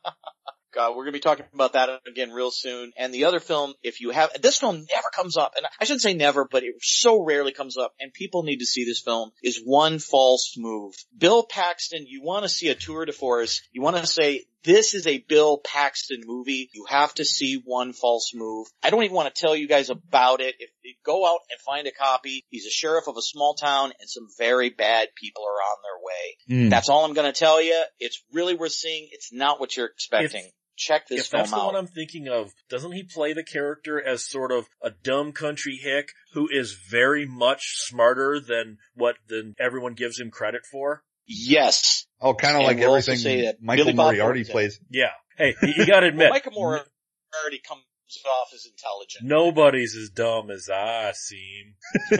God, we're gonna be talking about that again real soon. And the other film, if you have, this film never comes up, and I shouldn't say never, but it so rarely comes up, and people need to see this film, is One False Move. Bill Paxton, you wanna see a tour de force, you wanna say, this is a Bill Paxton movie. You have to see One False Move. I don't even want to tell you guys about it. If you go out and find a copy, he's a sheriff of a small town and some very bad people are on their way. Mm. That's all I'm going to tell you. It's really worth seeing. It's not what you're expecting. Check this if film that's the one I'm thinking of, doesn't he play the character as sort of a dumb country hick who is very much smarter than what than everyone gives him credit for? yes. oh, kind of like we'll also everything say that Michael Billy Bob Moriarty Thornton's in plays. Yeah. Hey, you, you gotta admit, Michael Moore already comes off as intelligent. nobody's as dumb as I seem.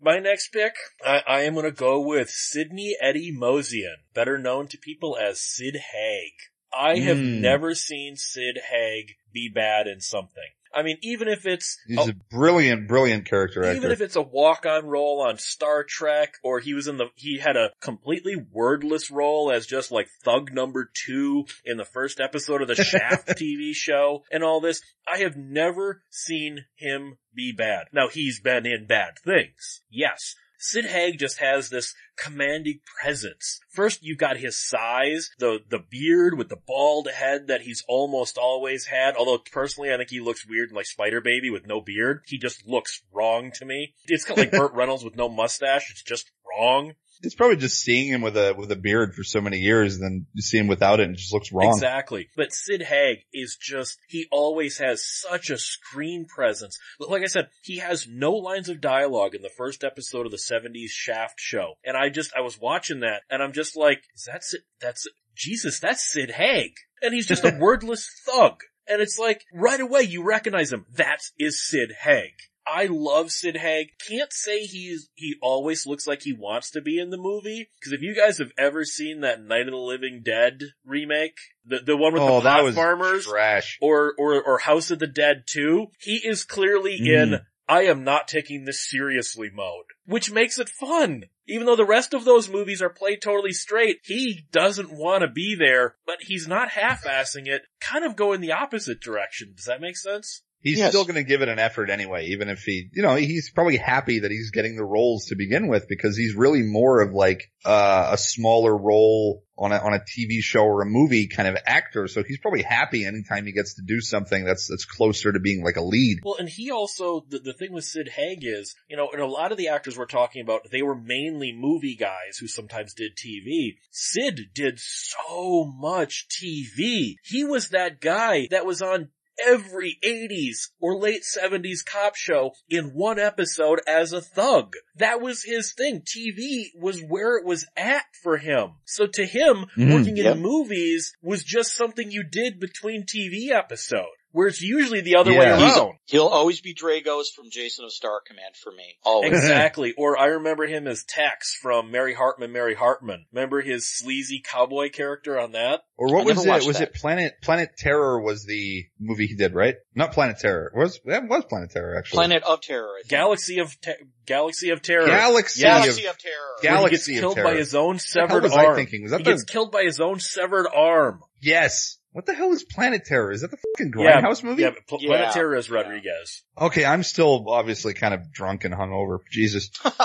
My next pick, I, I am gonna go with Sidney Eddie Mosesian, better known to people as Sid Haig. I have Mm. never seen Sid Haig be bad in something. I mean, even if it's He's a- a brilliant, brilliant character actor. even if it's a walk-on role on Star Trek, or he was in the, he had a completely wordless role as just like thug number two in the first episode of the Shaft TV show and all this, I have never seen him be bad. Now he's been in bad things. Yes. Sid Haig just has this commanding presence. First, you've got his size, the, the beard with the bald head that he's almost always had, although personally I think he looks weird like Spider Baby with no beard. He just looks wrong to me. It's kind of like Burt Reynolds with no mustache. It's just wrong. It's probably just seeing him with a, with a beard for so many years and then you see him without it and it just looks wrong. Exactly. But Sid Haig is just, he always has such a screen presence. Like I said, he has no lines of dialogue in the first episode of the 70s Shaft show. And I just, I was watching that and I'm just like, is that Sid, that's, Jesus, that's Sid Haig. And he's just a wordless thug. And it's like, right away you recognize him. That is Sid Haig. I love Sid Haig. Can't say he's, he always looks like he wants to be in the movie. Cause if you guys have ever seen that Night of the Living Dead remake, the, the one with oh, the pot farmers, trash. or, or, or House of the Dead 2, he is clearly in, Mhm. I am not taking this seriously mode, which makes it fun. Even though the rest of those movies are played totally straight, he doesn't want to be there, but he's not half-assing it, kind of going the opposite direction. Does that make sense? He's Yes. still going to give it an effort anyway, even if he, you know, he's probably happy that he's getting the roles to begin with because he's really more of like uh, a smaller role on a on a TV show or a movie kind of actor. So he's probably happy anytime he gets to do something that's that's closer to being like a lead. Well, and he also, the, the thing with Sid Haig is, you know, and a lot of the actors we're talking about, they were mainly movie guys who sometimes did TV. Sid did so much TV. He was that guy that was on every 80s or late 70s cop show in one episode as a thug. That was his thing. TV was where it was at for him. So to him, Mhm. working in movies was just something you did between TV episode. Where it's usually the other way Yeah. He's- around. He'll always be Dragos from Jason of Star Command for me. Always. Exactly. Or I remember him as Tex from Mary Hartman, Mary Hartman. Remember his sleazy cowboy character on that? Or what I was it? Was that. it Planet Planet Terror? Was the movie he did right? Not Planet Terror. It was that was Planet Terror actually? Planet of Terror. I think. Galaxy of Te- Galaxy of Terror. Galaxy Yes. Galaxy of of Terror. Gal- he gets of killed Terror. by his own What the hell severed was arm. I thinking? Was that he the gets killed by his own severed arm. yes? What the hell is Planet Terror? Is that the fucking Yeah, Grindhouse movie? Yeah, but Pl- Yeah. Planet Terror is Rodriguez. Okay, I'm still obviously kind of drunk and hungover. Jesus, that's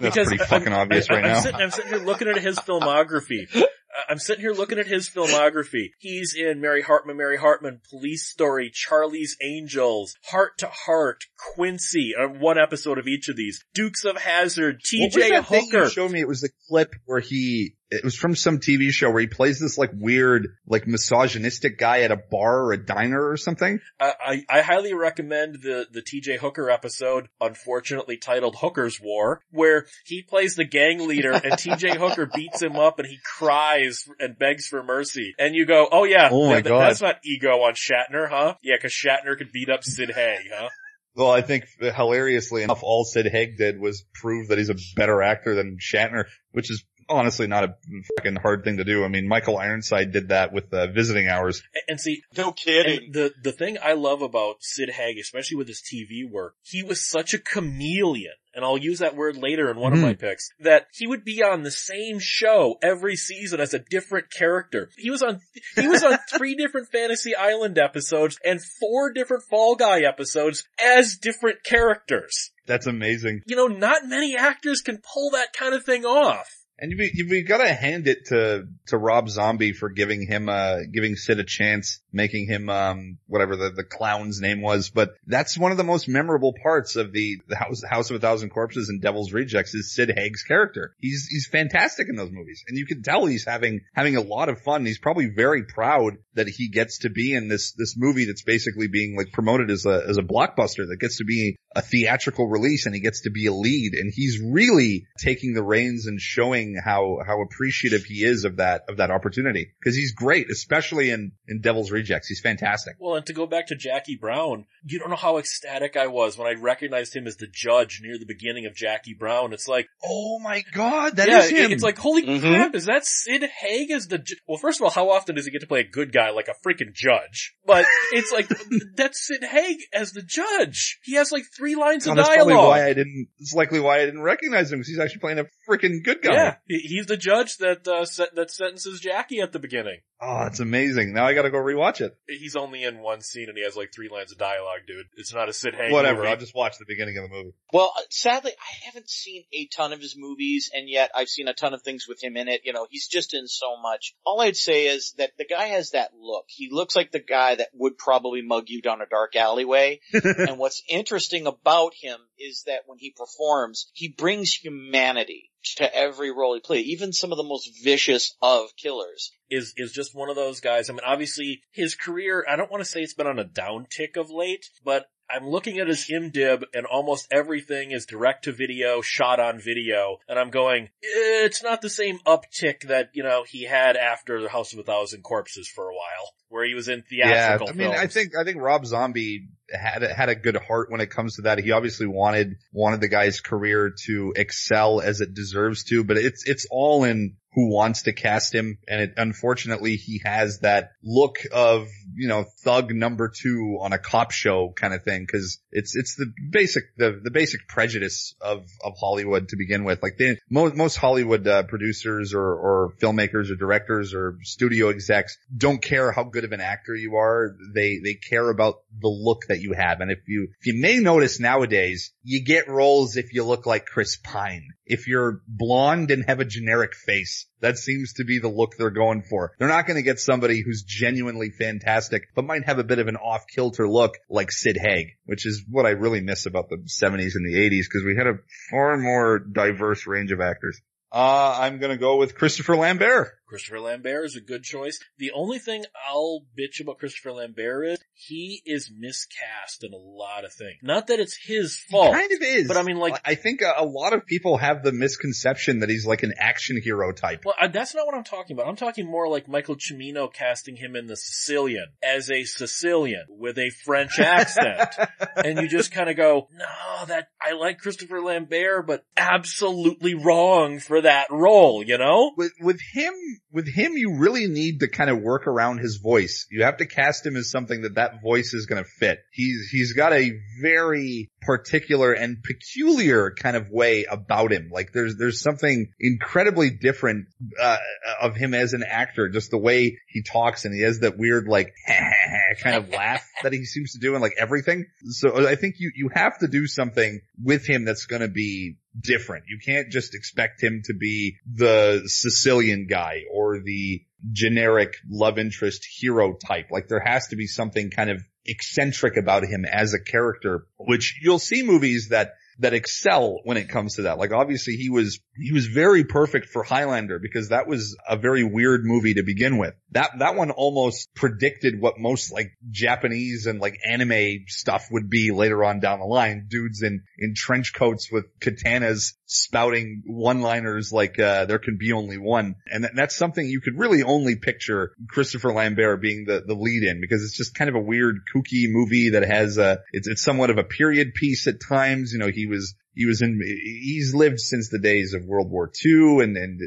Because pretty I'm- fucking obvious I- right I'm now. Sitting, I'm sitting here looking at his filmography. Uh, I'm sitting here looking at his filmography. He's in Mary Hartman, Mary Hartman, Police Story, Charlie's Angels, Heart to Heart, Quincy, on one episode of each of these, Dukes of Hazzard, T.J. you Hooker. showed me? It was the clip where he. It was from some TV show where he plays this like weird, like misogynistic guy at a bar or a diner or something. I, I, I highly recommend the, the TJ Hooker episode, unfortunately titled Hooker's War, where he plays the gang leader and TJ Hooker beats him up and he cries and begs for mercy. And you go, oh yeah, Oh my that- God. that's not ego on Shatner, huh? Yeah, cause Shatner could beat up Sid Haig, huh? Well, I think hilariously enough, all Sid Haig did was prove that he's a better actor than Shatner, which is honestly not a fucking hard thing to do. I mean, Michael Ironside did that with uh, Visiting Hours. And, and see, No kidding. The the thing I love about Sid Haig, especially with his TV work, he was such a chameleon, and I'll use that word later in one of Mhm. my picks, that he would be on the same show every season as a different character. He was on he was on three different Fantasy Island episodes and four different Fall Guy episodes as different characters. That's amazing. You know, not many actors can pull that kind of thing off. And you've, you, you gotta hand it to, to Rob Zombie for giving him, uh, giving Sid a chance, making him, um, whatever the, the clown's name was. But that's one of the most memorable parts of the, the House, House of a Thousand Corpses and Devil's Rejects is Sid Haig's character. He's, he's fantastic in those movies. And you can tell he's having, having a lot of fun. He's probably very proud that he gets to be in this, this movie that's basically being like promoted as a, as a blockbuster that gets to be a theatrical release and he gets to be a lead. And he's really taking the reins and showing how, how appreciative he is of that, of that opportunity. Cause he's great, especially in, in Devil's Rejects. He's fantastic. Well, and to go back to Jackie Brown, you don't know how ecstatic I was when I recognized him as the judge near the beginning of Jackie Brown. It's like, Oh my God, that yeah, is him. it's like, holy Mhm. crap, is that Sid Haig as the, ju- well, first of all, how often does he get to play a good guy like a freaking judge? But it's like, that's Sid Haig as the judge. He has like three lines Oh, of that's probably dialogue. why I didn't, it's likely why I didn't recognize him because he's actually playing a freaking good guy. yeah, he's the judge that, uh, that sentences Jackie at the beginning. Oh, it's amazing. Now I gotta go rewatch it. He's only in one scene and he has like three lines of dialogue, dude. It's not a Sid Haig Whatever, movie. I'll just watch the beginning of the movie. Well, uh, sadly, I haven't seen a ton of his movies, and yet I've seen a ton of things with him in it. You know, he's just in so much. All I'd say is that the guy has that look. He looks like the guy that would probably mug you down a dark alleyway. and what's interesting about him is that when he performs, he brings humanity to every role he plays, even some of the most vicious of killers. is is just one of those guys. I mean, obviously his career. I don't want to say it's been on a downtick of late, but I'm looking at his IMDb, and almost everything is direct to video, shot on video, and I'm going, "Eh, it's not the same uptick that you know he had after the House of a Thousand Corpses for a while, where he was in theatrical. Yeah. I mean, I think I think Rob Zombie had a, had a good heart when it comes to that. He obviously wanted wanted the guy's career to excel as it deserves to, but it's it's all in who wants to cast him, and it, unfortunately he has that look of you know thug number two on a cop show kind of thing because it's it's the basic the the basic prejudice of of Hollywood to begin with. Like they, most most Hollywood uh, producers or or filmmakers or directors or studio execs don't care how good of an actor you are. They they care about the look that you have. And if you if you may notice nowadays, you get roles if you look like Chris Pine. If you're blonde and have a generic face, that seems to be the look they're going for. They're not going to get somebody who's genuinely fantastic, but might have a bit of an off kilter look like Sid Haig, which is what I really miss about the 70s and the 80s because we had a far more diverse range of actors. Uh, I'm going to go with Christopher Lambert. Christopher Lambert is a good choice. The only thing I'll bitch about Christopher Lambert is he is miscast in a lot of things. Not that it's his fault. Kind of is. But I mean, like- I think a, a lot of people have the misconception that he's like an action hero type. Well, that's not what I'm talking about. I'm talking more like Michael Cimino casting him in The Sicilian as a Sicilian with a French accent. and you just kind of go, no, that, I like Christopher Lambert, but absolutely wrong for that role, you know? with with him with him you really need to kind of work around his voice. You have to cast him as something that that voice is going to fit. He's he's got a very particular and peculiar kind of way about him. Like there's there's something incredibly different uh, of him as an actor, just the way he talks and he has that weird like kind of laugh that he seems to do in like everything. So I think you you have to do something with him that's going to be different. You can't just expect him to be the Sicilian guy or the generic love interest hero type. Like there has to be something kind of eccentric about him as a character, which you'll see movies that that excel when it comes to that. Like obviously he was, he was very perfect for Highlander because that was a very weird movie to begin with. That, that one almost predicted what most like Japanese and like anime stuff would be later on down the line. Dudes in, in trench coats with katanas spouting one-liners like, uh, there can be only one. And that, that's something you could really only picture Christopher Lambert being the, the lead in because it's just kind of a weird kooky movie that has a, it's, it's somewhat of a period piece at times. You know, he was, he was in, he's lived since the days of World War II and, and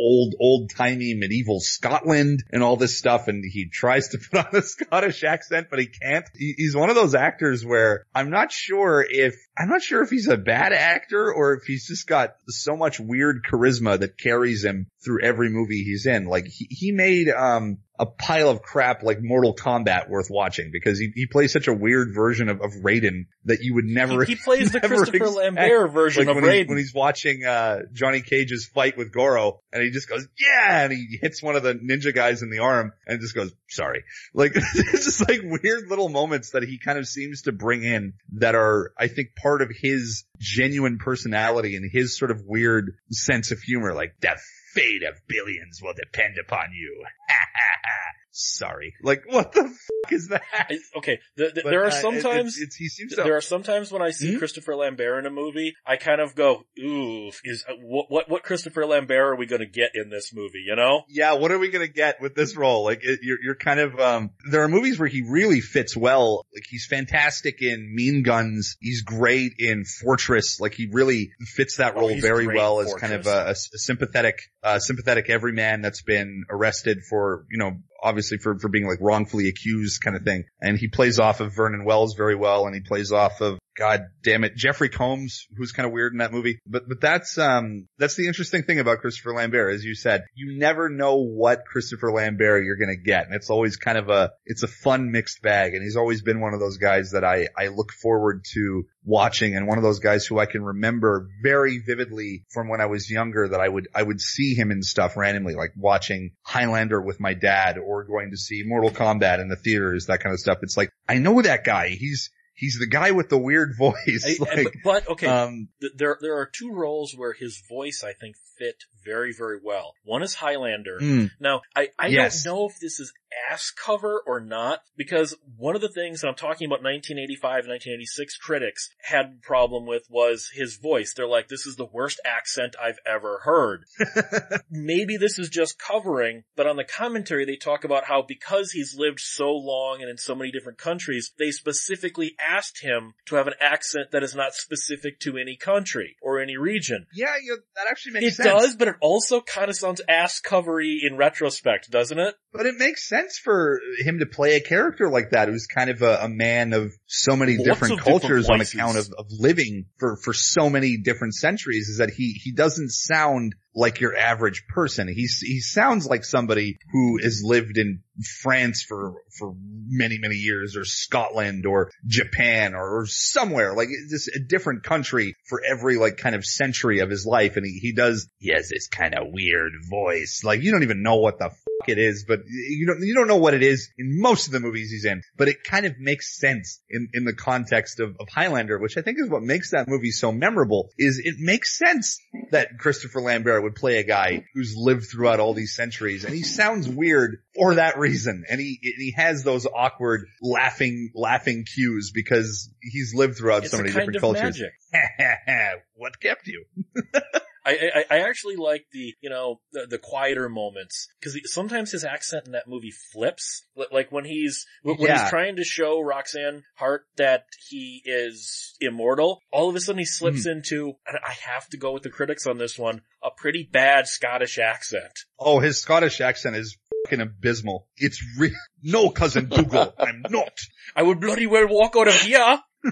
old, old timey medieval Scotland and all this stuff. And he tries to put on a Scottish accent, but he can't. He, he's one of those actors where I'm not sure if, I'm not sure if he's a bad actor or if he's just got so much weird charisma that carries him through every movie he's in. Like he, he made, um, a pile of crap like Mortal Kombat worth watching because he, he plays such a weird version of, of Raiden that you would never. He, he plays the Christopher. Lambert version Like of when, he- Raiden. when he's watching uh, Johnny Cage's fight with Goro, and he just goes, "Yeah," and he hits one of the ninja guys in the arm, and just goes, "Sorry." Like it's just like weird little moments that he kind of seems to bring in that are, I think, part of his genuine personality and his sort of weird sense of humor. Like the fate of billions will depend upon you. Sorry. Like what the fuck is that? I- okay, the, the, there are sometimes it's, it's, he seems to there are sometimes when I see Hmm? Christopher Lambert in a movie, I kind of go, "Ooh, is uh, what what what Christopher Lambert are we going to get in this movie?" You know? yeah, what are we gonna get with this role? Like, it, you're, you're kind of, um, there are movies where he really fits well. Like, he's fantastic in Mean Guns. He's great in Fortress. Like, he really fits that Oh, role he's very well as kind of a, a, a s- a sympathetic, uh, sympathetic everyman that's been arrested for, you know, obviously for, for being like wrongfully accused kind of thing. And he plays off of Vernon Wells very well and he plays off of God damn it, Jeffrey Combs, who's kind of weird in that movie. But, but that's, um, that's the interesting thing about Christopher Lambert. As you said, you never know what Christopher Lambert you're going to get. And it's always kind of a, it's a fun mixed bag. And he's always been one of those guys that I, I look forward to watching and one of those guys who I can remember very vividly from when I was younger that I would, I would see him in stuff randomly, like watching Highlander with my dad or going to see Mortal Kombat in the theaters, that kind of stuff. It's like, I know that guy. He's, he's the guy with the weird voice. I- like, but, but okay, um, th- there there are two roles where his voice I think fit very very well. One is Highlander. mm, Now I I Yes. don't know if this is ass cover or not because one of the things that I'm talking about 1985 1986 critics had a problem with was his voice. They're like this is the worst accent I've ever heard. Maybe this is just covering, but on the commentary they talk about how because he's lived so long and in so many different countries, they specifically asked him to have an accent that is not specific to any country or any region. yeah, you, that actually makes It sense. It does, but it also kind of sounds ass covery in retrospect, doesn't it? But it makes sense for him to play a character like that who's kind of a, a man of so many Lots different of different cultures on account of, of living for, for so many different centuries is that he, he doesn't sound like your average person. He's, he sounds like somebody who has lived in France for, for many, many years or Scotland or Japan or, or somewhere like just a different country for every like kind of century of his life. And he, he does, he has this kind of weird voice. Like you don't even know what the f- it is, but you don't, you don't know what it is in most of the movies he's in, but it kind of makes sense in, in the context of, of Highlander, which I think is what makes that movie so memorable is it makes sense that Christopher Lambert would play a guy who's lived throughout all these centuries and he sounds weird for that reason. And he, he has those awkward laughing, laughing cues because he's lived throughout It's so a many kind different of cultures. magic. what kept you? I, I, I actually like the, you know, the, the quieter moments because sometimes his accent in that movie flips. Li- Like when he's, when Yeah. he's trying to show Roxanne Hart that he is immortal, all of a sudden he slips Hmm. into, and I have to go with the critics on this one, a pretty bad Scottish accent. Oh, his Scottish accent is fucking abysmal. It's re- no cousin Dougal. I'm not. I would bloody well walk out of here.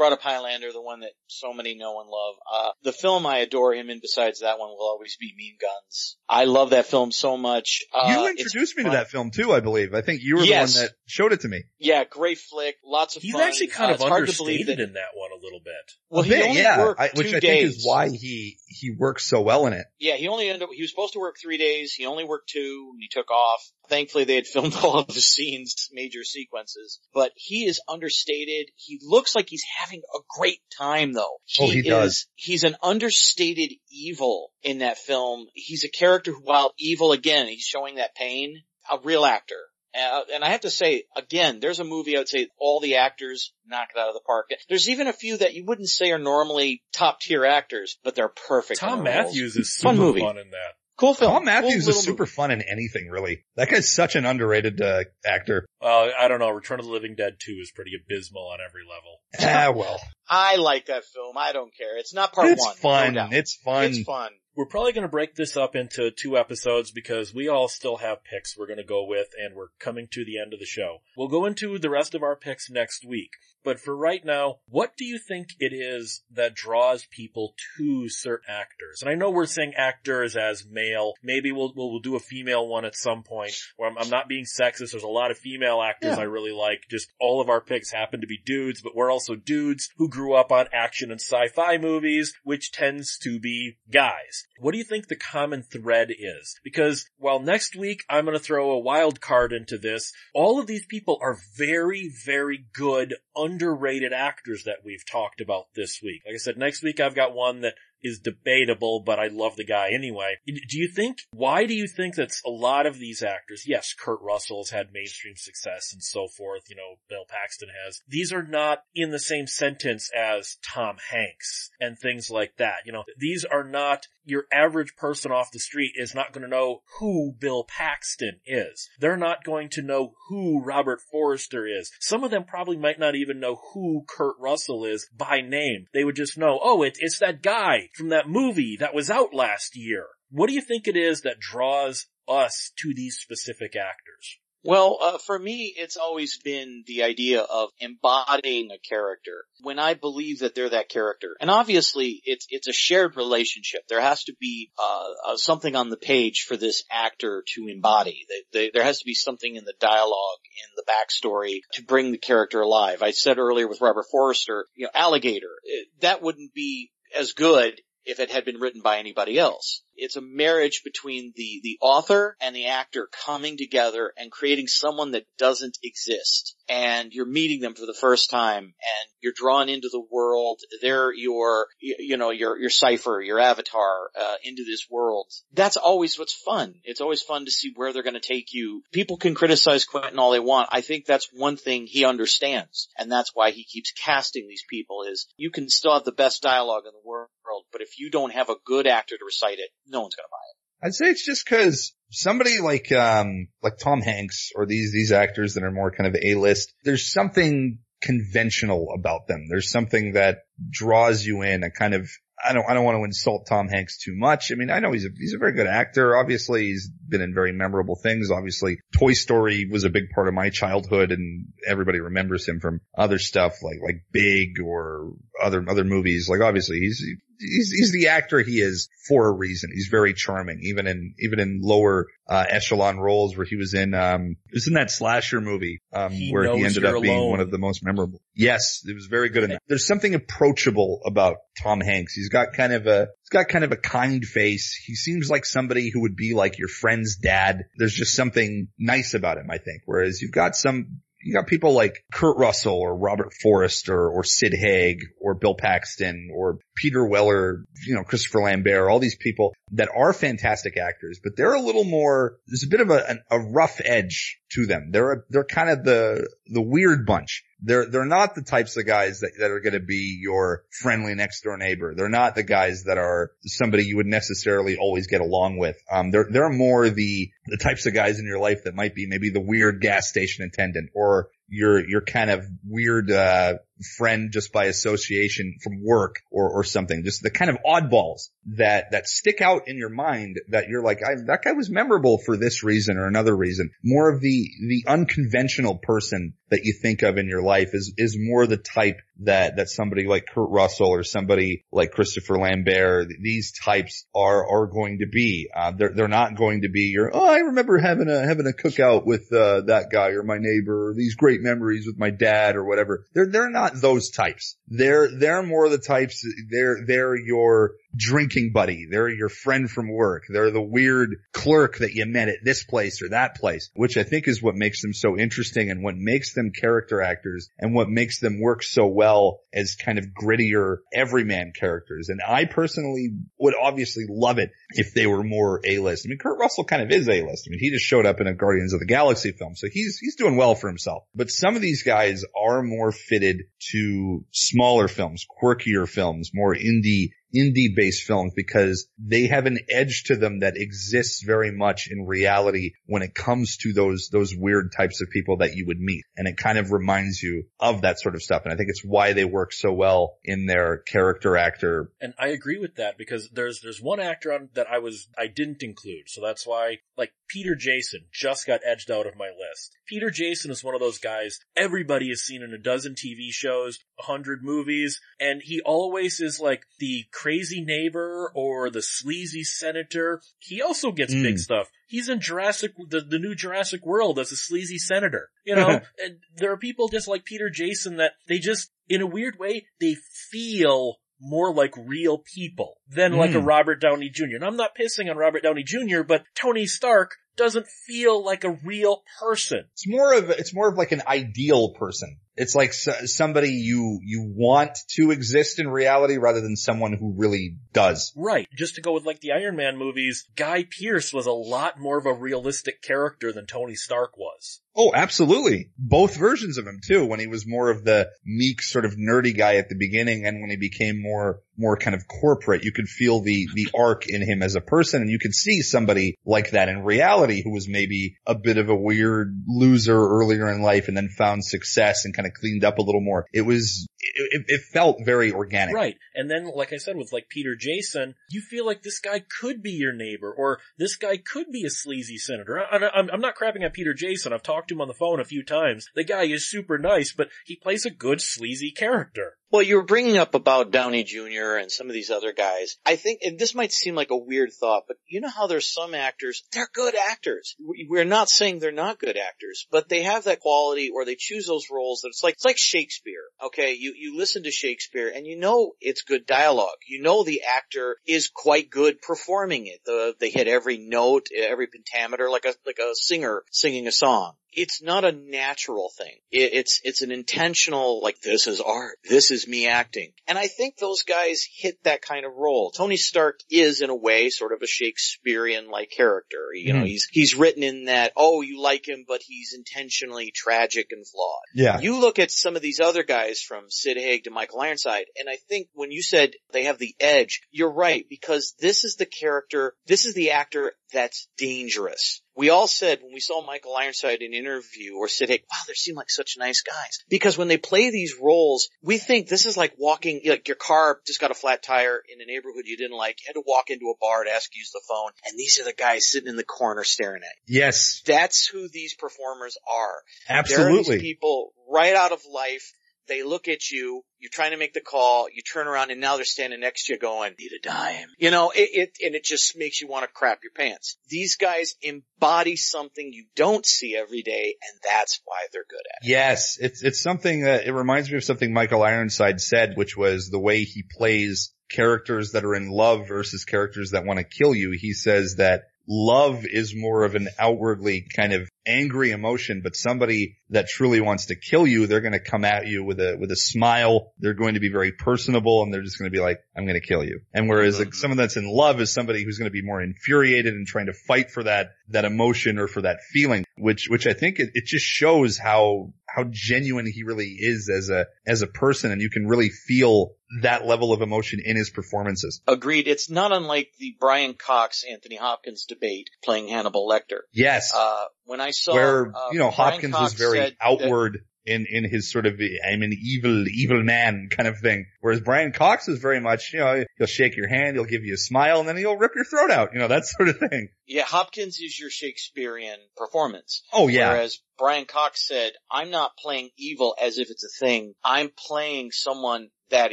Brought up Highlander, the one that so many know and love. Uh, the film I adore him in besides that one will always be Mean Guns. I love that film so much. Uh, you introduced me to that film too, I believe. I think you were Yes. the one that showed it to me. Yeah, great flick, lots of fun. He's fun. actually kind Uh, of hard to believe understated that. in that one a little bit. Well, A he bit, only yeah, worked I- two which I days. think is why he he works so well in it. Yeah, he only ended up, he was supposed to work three days. He only worked two and he took off. Thankfully they had filmed all of the scenes, major sequences, but he is understated. He looks like he's having a great time though. Oh, he does. He's an understated evil in that film. He's a character who, while evil again, he's showing that pain, a real actor. Uh, and I have to say, again, there's a movie I would say all the actors knock it out of the park. There's even a few that you wouldn't say are normally top tier actors, but they're perfect. Tom their roles. Matthews is Fun movie. fun in that. Cool film. Tom Matthews Cool is super movie. fun in anything, really. That guy's such an underrated uh, actor. Uh, I don't know. Return of the Living Dead 2 is pretty abysmal on every level. ah, well, I like that film. I don't care. It's not part it's one. fun. No it's fun. It's fun. We're probably going to break this up into two episodes because we all still have picks we're going to go with and we're coming to the end of the show. We'll go into the rest of our picks next week. But for right now, what do you think it is that draws people to certain actors? And I know we're saying actors as male. Maybe we'll, we'll, we'll do a female one at some point where I'm, I'm not being sexist. There's a lot of female actors Yeah. I really like. Just all of our picks happen to be dudes, but we're also dudes who grew up on action and sci-fi movies, which tends to be guys. What do you think the common thread is? Because while next week I'm going to throw a wild card into this, all of these people are very, very good, underrated actors that we've talked about this week. Like I said, next week I've got one that is debatable, but I love the guy anyway. Do you think, why do you think that a lot of these actors, yes, Kurt Russell's had mainstream success and so forth, you know, Bill Paxton has, these are not in the same sentence as Tom Hanks and things like that. You know, these are not, your average person off the street is not going to know who Bill Paxton is. They're not going to know who Robert Forster is. Some of them probably might not even know who Kurt Russell is by name. They would just know, oh, it, it's that guy from that movie that was out last year. What do you think it is that draws us to these specific actors? Well, uh, for me, it's always been the idea of embodying a character when I believe that they're that character. And obviously, it's it's a shared relationship. There has to be uh, uh, something on the page for this actor to embody. They, they, there has to be something in the dialogue, in the backstory, to bring the character alive. I said earlier with Robert Forster, you know, Alligator. It, that wouldn't be as good if it had been written by anybody else. It's a marriage between the, the author and the actor coming together and creating someone that doesn't exist. And you're meeting them for the first time and you're drawn into the world. They're your, you know, your, your cipher, your avatar, uh, into this world. That's always what's fun. It's always fun to see where they're going to take you. People can criticize Quentin all they want. I think that's one thing he understands. And that's why he keeps casting these people is you can still have the best dialogue in the world, but if you don't have a good actor to recite it, no one's going to buy it. I'd say it's just cause somebody like, um, like Tom Hanks or these, these actors that are more kind of A-list, there's something conventional about them. There's something that draws you in a kind of, I don't, I don't want to insult Tom Hanks too much. I mean, I know he's a, he's a very good actor. Obviously he's been in very memorable things. Obviously Toy Story was a big part of my childhood and everybody remembers him from other stuff like, like Big or other, other movies. Like obviously he's, he's, he's the actor he is for a reason. He's very charming, even in, even in lower, uh, echelon roles where he was in, um, it was in that slasher movie, um, He where he ended up being one of the most memorable. Yes, it was very good in that. There's something approachable about Tom Hanks. He's got kind of a, he's got kind of a kind face. He seems like somebody who would be like your friend's dad. There's just something nice about him, I think. Whereas you've got some, you got people like Kurt Russell or Robert Forster or Sid Haig or Bill Paxton or Peter Weller, you know, Christopher Lambert, all these people that are fantastic actors, but they're a little more, there's a bit of a, a rough edge to them. They're, a, they're kind of the, the weird bunch. They're, they're not the types of guys that, that are going to be your friendly next door neighbor. They're not the guys that are somebody you would necessarily always get along with. Um, they're, they're more the, the types of guys in your life that might be maybe the weird gas station attendant or your, your kind of weird, uh, friend just by association from work or, or something. Just the kind of oddballs that, that stick out in your mind that you're like, I, that guy was memorable for this reason or another reason. More of the, the unconventional person that you think of in your life is, is more the type that, that somebody like Kurt Russell or somebody like Christopher Lambert, these types are, are going to be. Uh, they're, they're not going to be your, oh, I remember having a, having a cookout with, uh, that guy or my neighbor or these great memories with my dad or whatever. They're, they're not those types. They're, they're more the types, they're, they're your drinking buddy. They're your friend from work. They're the weird clerk that you met at this place or that place, which I think is what makes them so interesting and what makes them character actors and what makes them work so well as kind of grittier everyman characters. And I personally would obviously love it if they were more A-list. I mean, Kurt Russell kind of is A-list. I mean, he just showed up in a Guardians of the Galaxy film, so he's, he's doing well for himself. But some of these guys are more fitted to smaller films, quirkier films, more indie indie based films because they have an edge to them that exists very much in reality when it comes to those, those weird types of people that you would meet. And it kind of reminds you of that sort of stuff. And I think it's why they work so well in their character actor. And I agree with that because there's there's one actor on that I was I didn't include, so that's why like Peter Jason just got edged out of my list. Peter Jason is one of those guys everybody has seen in a dozen TV shows, a hundred movies, and he always is like the crazy neighbor or the sleazy senator. He also gets Mm. big stuff. He's in Jurassic, the, the new Jurassic World as a sleazy senator. You know, and there are people just like Peter Jason that they just, in a weird way, they feel more like real people than like a Mm. Robert Downey Jr. And I'm not pissing on Robert Downey Jr., but Tony Stark doesn't feel like a real person. It's more of, it's more of like an ideal person. It's like s- somebody you, you want to exist in reality rather than someone who really does. Right. Just to go with like the Iron Man movies, Guy Pearce was a lot more of a realistic character than Tony Stark was. Oh, absolutely. Both versions of him too, when he was more of the meek sort of nerdy guy at the beginning and when he became more, more kind of corporate, you could feel the, the arc in him as a person and you could see somebody like that in reality who was maybe a bit of a weird loser earlier in life and then found success and kind of cleaned up a little more. It was, it, it felt very organic. Right. And then, like I said, with like Peter Jason, you feel like this guy could be your neighbor or this guy could be a sleazy senator. I, I'm not crapping at Peter Jason. I've talked to him on the phone a few times. The guy is super nice, but he plays a good sleazy character. Well, you were bringing up about Downey Jr. and some of these other guys. I think, and this might seem like a weird thought, but you know how there's some actors, they're good actors. We- We're not saying they're not good actors, but they have that quality or they choose those roles that it's like, it's like Shakespeare. Okay. You, you listen to Shakespeare and you know it's good dialogue. You know the actor is quite good performing it. The, they hit every note, every pentameter like a, like a singer singing a song it's not a natural thing. It, it's it's an intentional like this is art. This is me acting. And I think those guys hit that kind of role. Tony Stark is in a way sort of a Shakespearean like character. You know, Mhm. he's he's written in that oh you like him but he's intentionally tragic and flawed. Yeah. You look at some of these other guys from Sid Haig to Michael Ironside, and I think when you said they have the edge, you're right, because this is the character, this is the actor that's dangerous. We all said when we saw Michael Ironside in an interview or Sid Haig, wow, they seem like such nice guys. Because when they play these roles, we think this is like walking, like your car just got a flat tire in a neighborhood you didn't like, you had to walk into a bar to ask you to use the phone, and these are the guys sitting in the corner staring at you. Yes. That's who these performers are. Absolutely. these people right out of life they look at you, you're trying to make the call, you turn around and now they're standing next to you going, need a dime. You know, it, it and it just makes you want to crap your pants. These guys embody something you don't see every day and that's why they're good at it. Yes, it's it's something that it reminds me of something Michael Ironside said, which was the way he plays characters that are in love versus characters that want to kill you. He says that love is more of an outwardly kind of angry emotion, but somebody that truly wants to kill you, they're going to come at you with a, with a smile. They're going to be very personable and they're just going to be like, I'm going to kill you. And whereas like mm-hmm. someone that's in love is somebody who's going to be more infuriated and trying to fight for that, that emotion or for that feeling, which, which I think it, it just shows how, how genuine he really is as a, as a person. And you can really feel that level of emotion in his performances. Agreed. It's not unlike the Brian Cox, Anthony Hopkins debate playing Hannibal Lecter. Yes. Uh, when I saw, where, uh, you know, Brian Hopkins Cox was very outward in, in his sort of, I'm an evil, evil man kind of thing. Whereas Brian Cox is very much, you know, he'll shake your hand, he'll give you a smile, and then he'll rip your throat out, you know, that sort of thing. yeah, Hopkins is your Shakespearean performance. Oh yeah. Whereas Brian Cox said, I'm not playing evil as if it's a thing. I'm playing someone that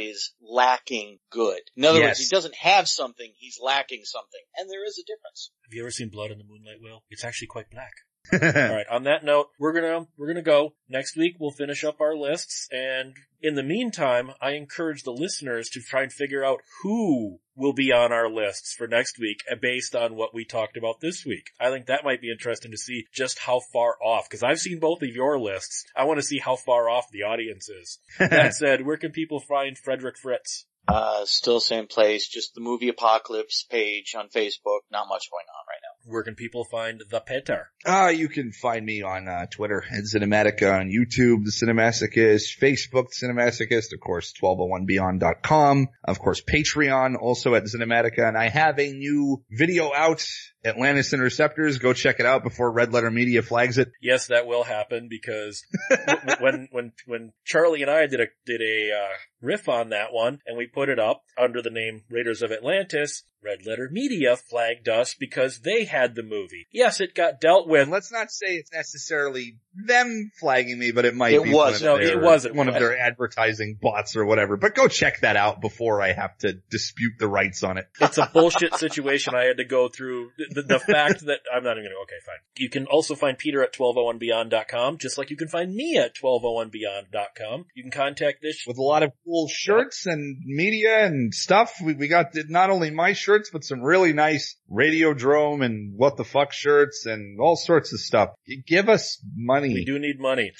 is lacking good. In other words, he doesn't have something, he's lacking something. And there is a difference. Have you ever seen Blood in the Moonlight, Will? It's actually quite black. All right. On that note, we're gonna we're gonna go next week. We'll finish up our lists, and in the meantime, I encourage the listeners to try and figure out who will be on our lists for next week, uh, based on what we talked about this week. I think that might be interesting to see just how far off. Because I've seen both of your lists. I want to see how far off the audience is. That said, where can people find Frederick Fritz? Uh, still same place, just the movie apocalypse page on Facebook. Not much going on right now. Where can people find the Petar? Uh, you can find me on uh, Twitter at Cinematica, on YouTube, The Cinemasochist, Facebook, The Cinemasochist, of course, 1201beyond.com, of course, Patreon, also at Cinematica, and I have a new video out, Atlantis Interceptors. Go check it out before Red Letter Media flags it. Yes, that will happen because when when when Charlie and I did a did a uh, riff on that one and we put it up under the name Raiders of Atlantis, Red Letter Media flagged us because they had the movie. Yes, it got dealt with. And let's not say it's necessarily them flagging me, but it might It be was. No, their, it wasn't. one of their advertising bots or whatever. But go check that out before I have to dispute the rights on it. It's a bullshit situation I had to go through. The, the fact that I'm not even gonna, okay, fine. You can also find Peter at 1201beyond.com, just like you can find me at 1201beyond.com. You can contact this with a lot of cool shirts and media and stuff. We, we got not only my shirts, but some really nice Radiodrome and what the fuck shirts and all sorts of stuff. You give us money. We do need money.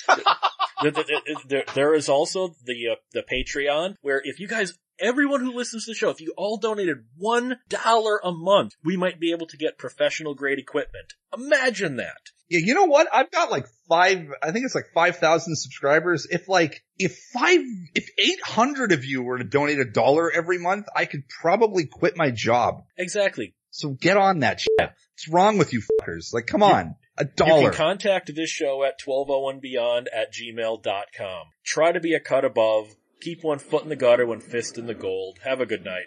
there, there- there- there is also the uh, the Patreon where if you guys, everyone who listens to the show, if you all donated one dollar a month, we might be able to get professional grade equipment. Imagine that. Yeah, you know what? I've got like five, I think it's like 5,000 subscribers. If like, if five, if 800 of you were to donate a dollar every month, I could probably quit my job. Exactly. So get on that shit. What's wrong with you fuckers? Like, come on. A You dollar. can contact this show at 1201beyond at gmail.com. Try to be a cut above. Keep one foot in the gutter, one fist in the gold. Have a good night.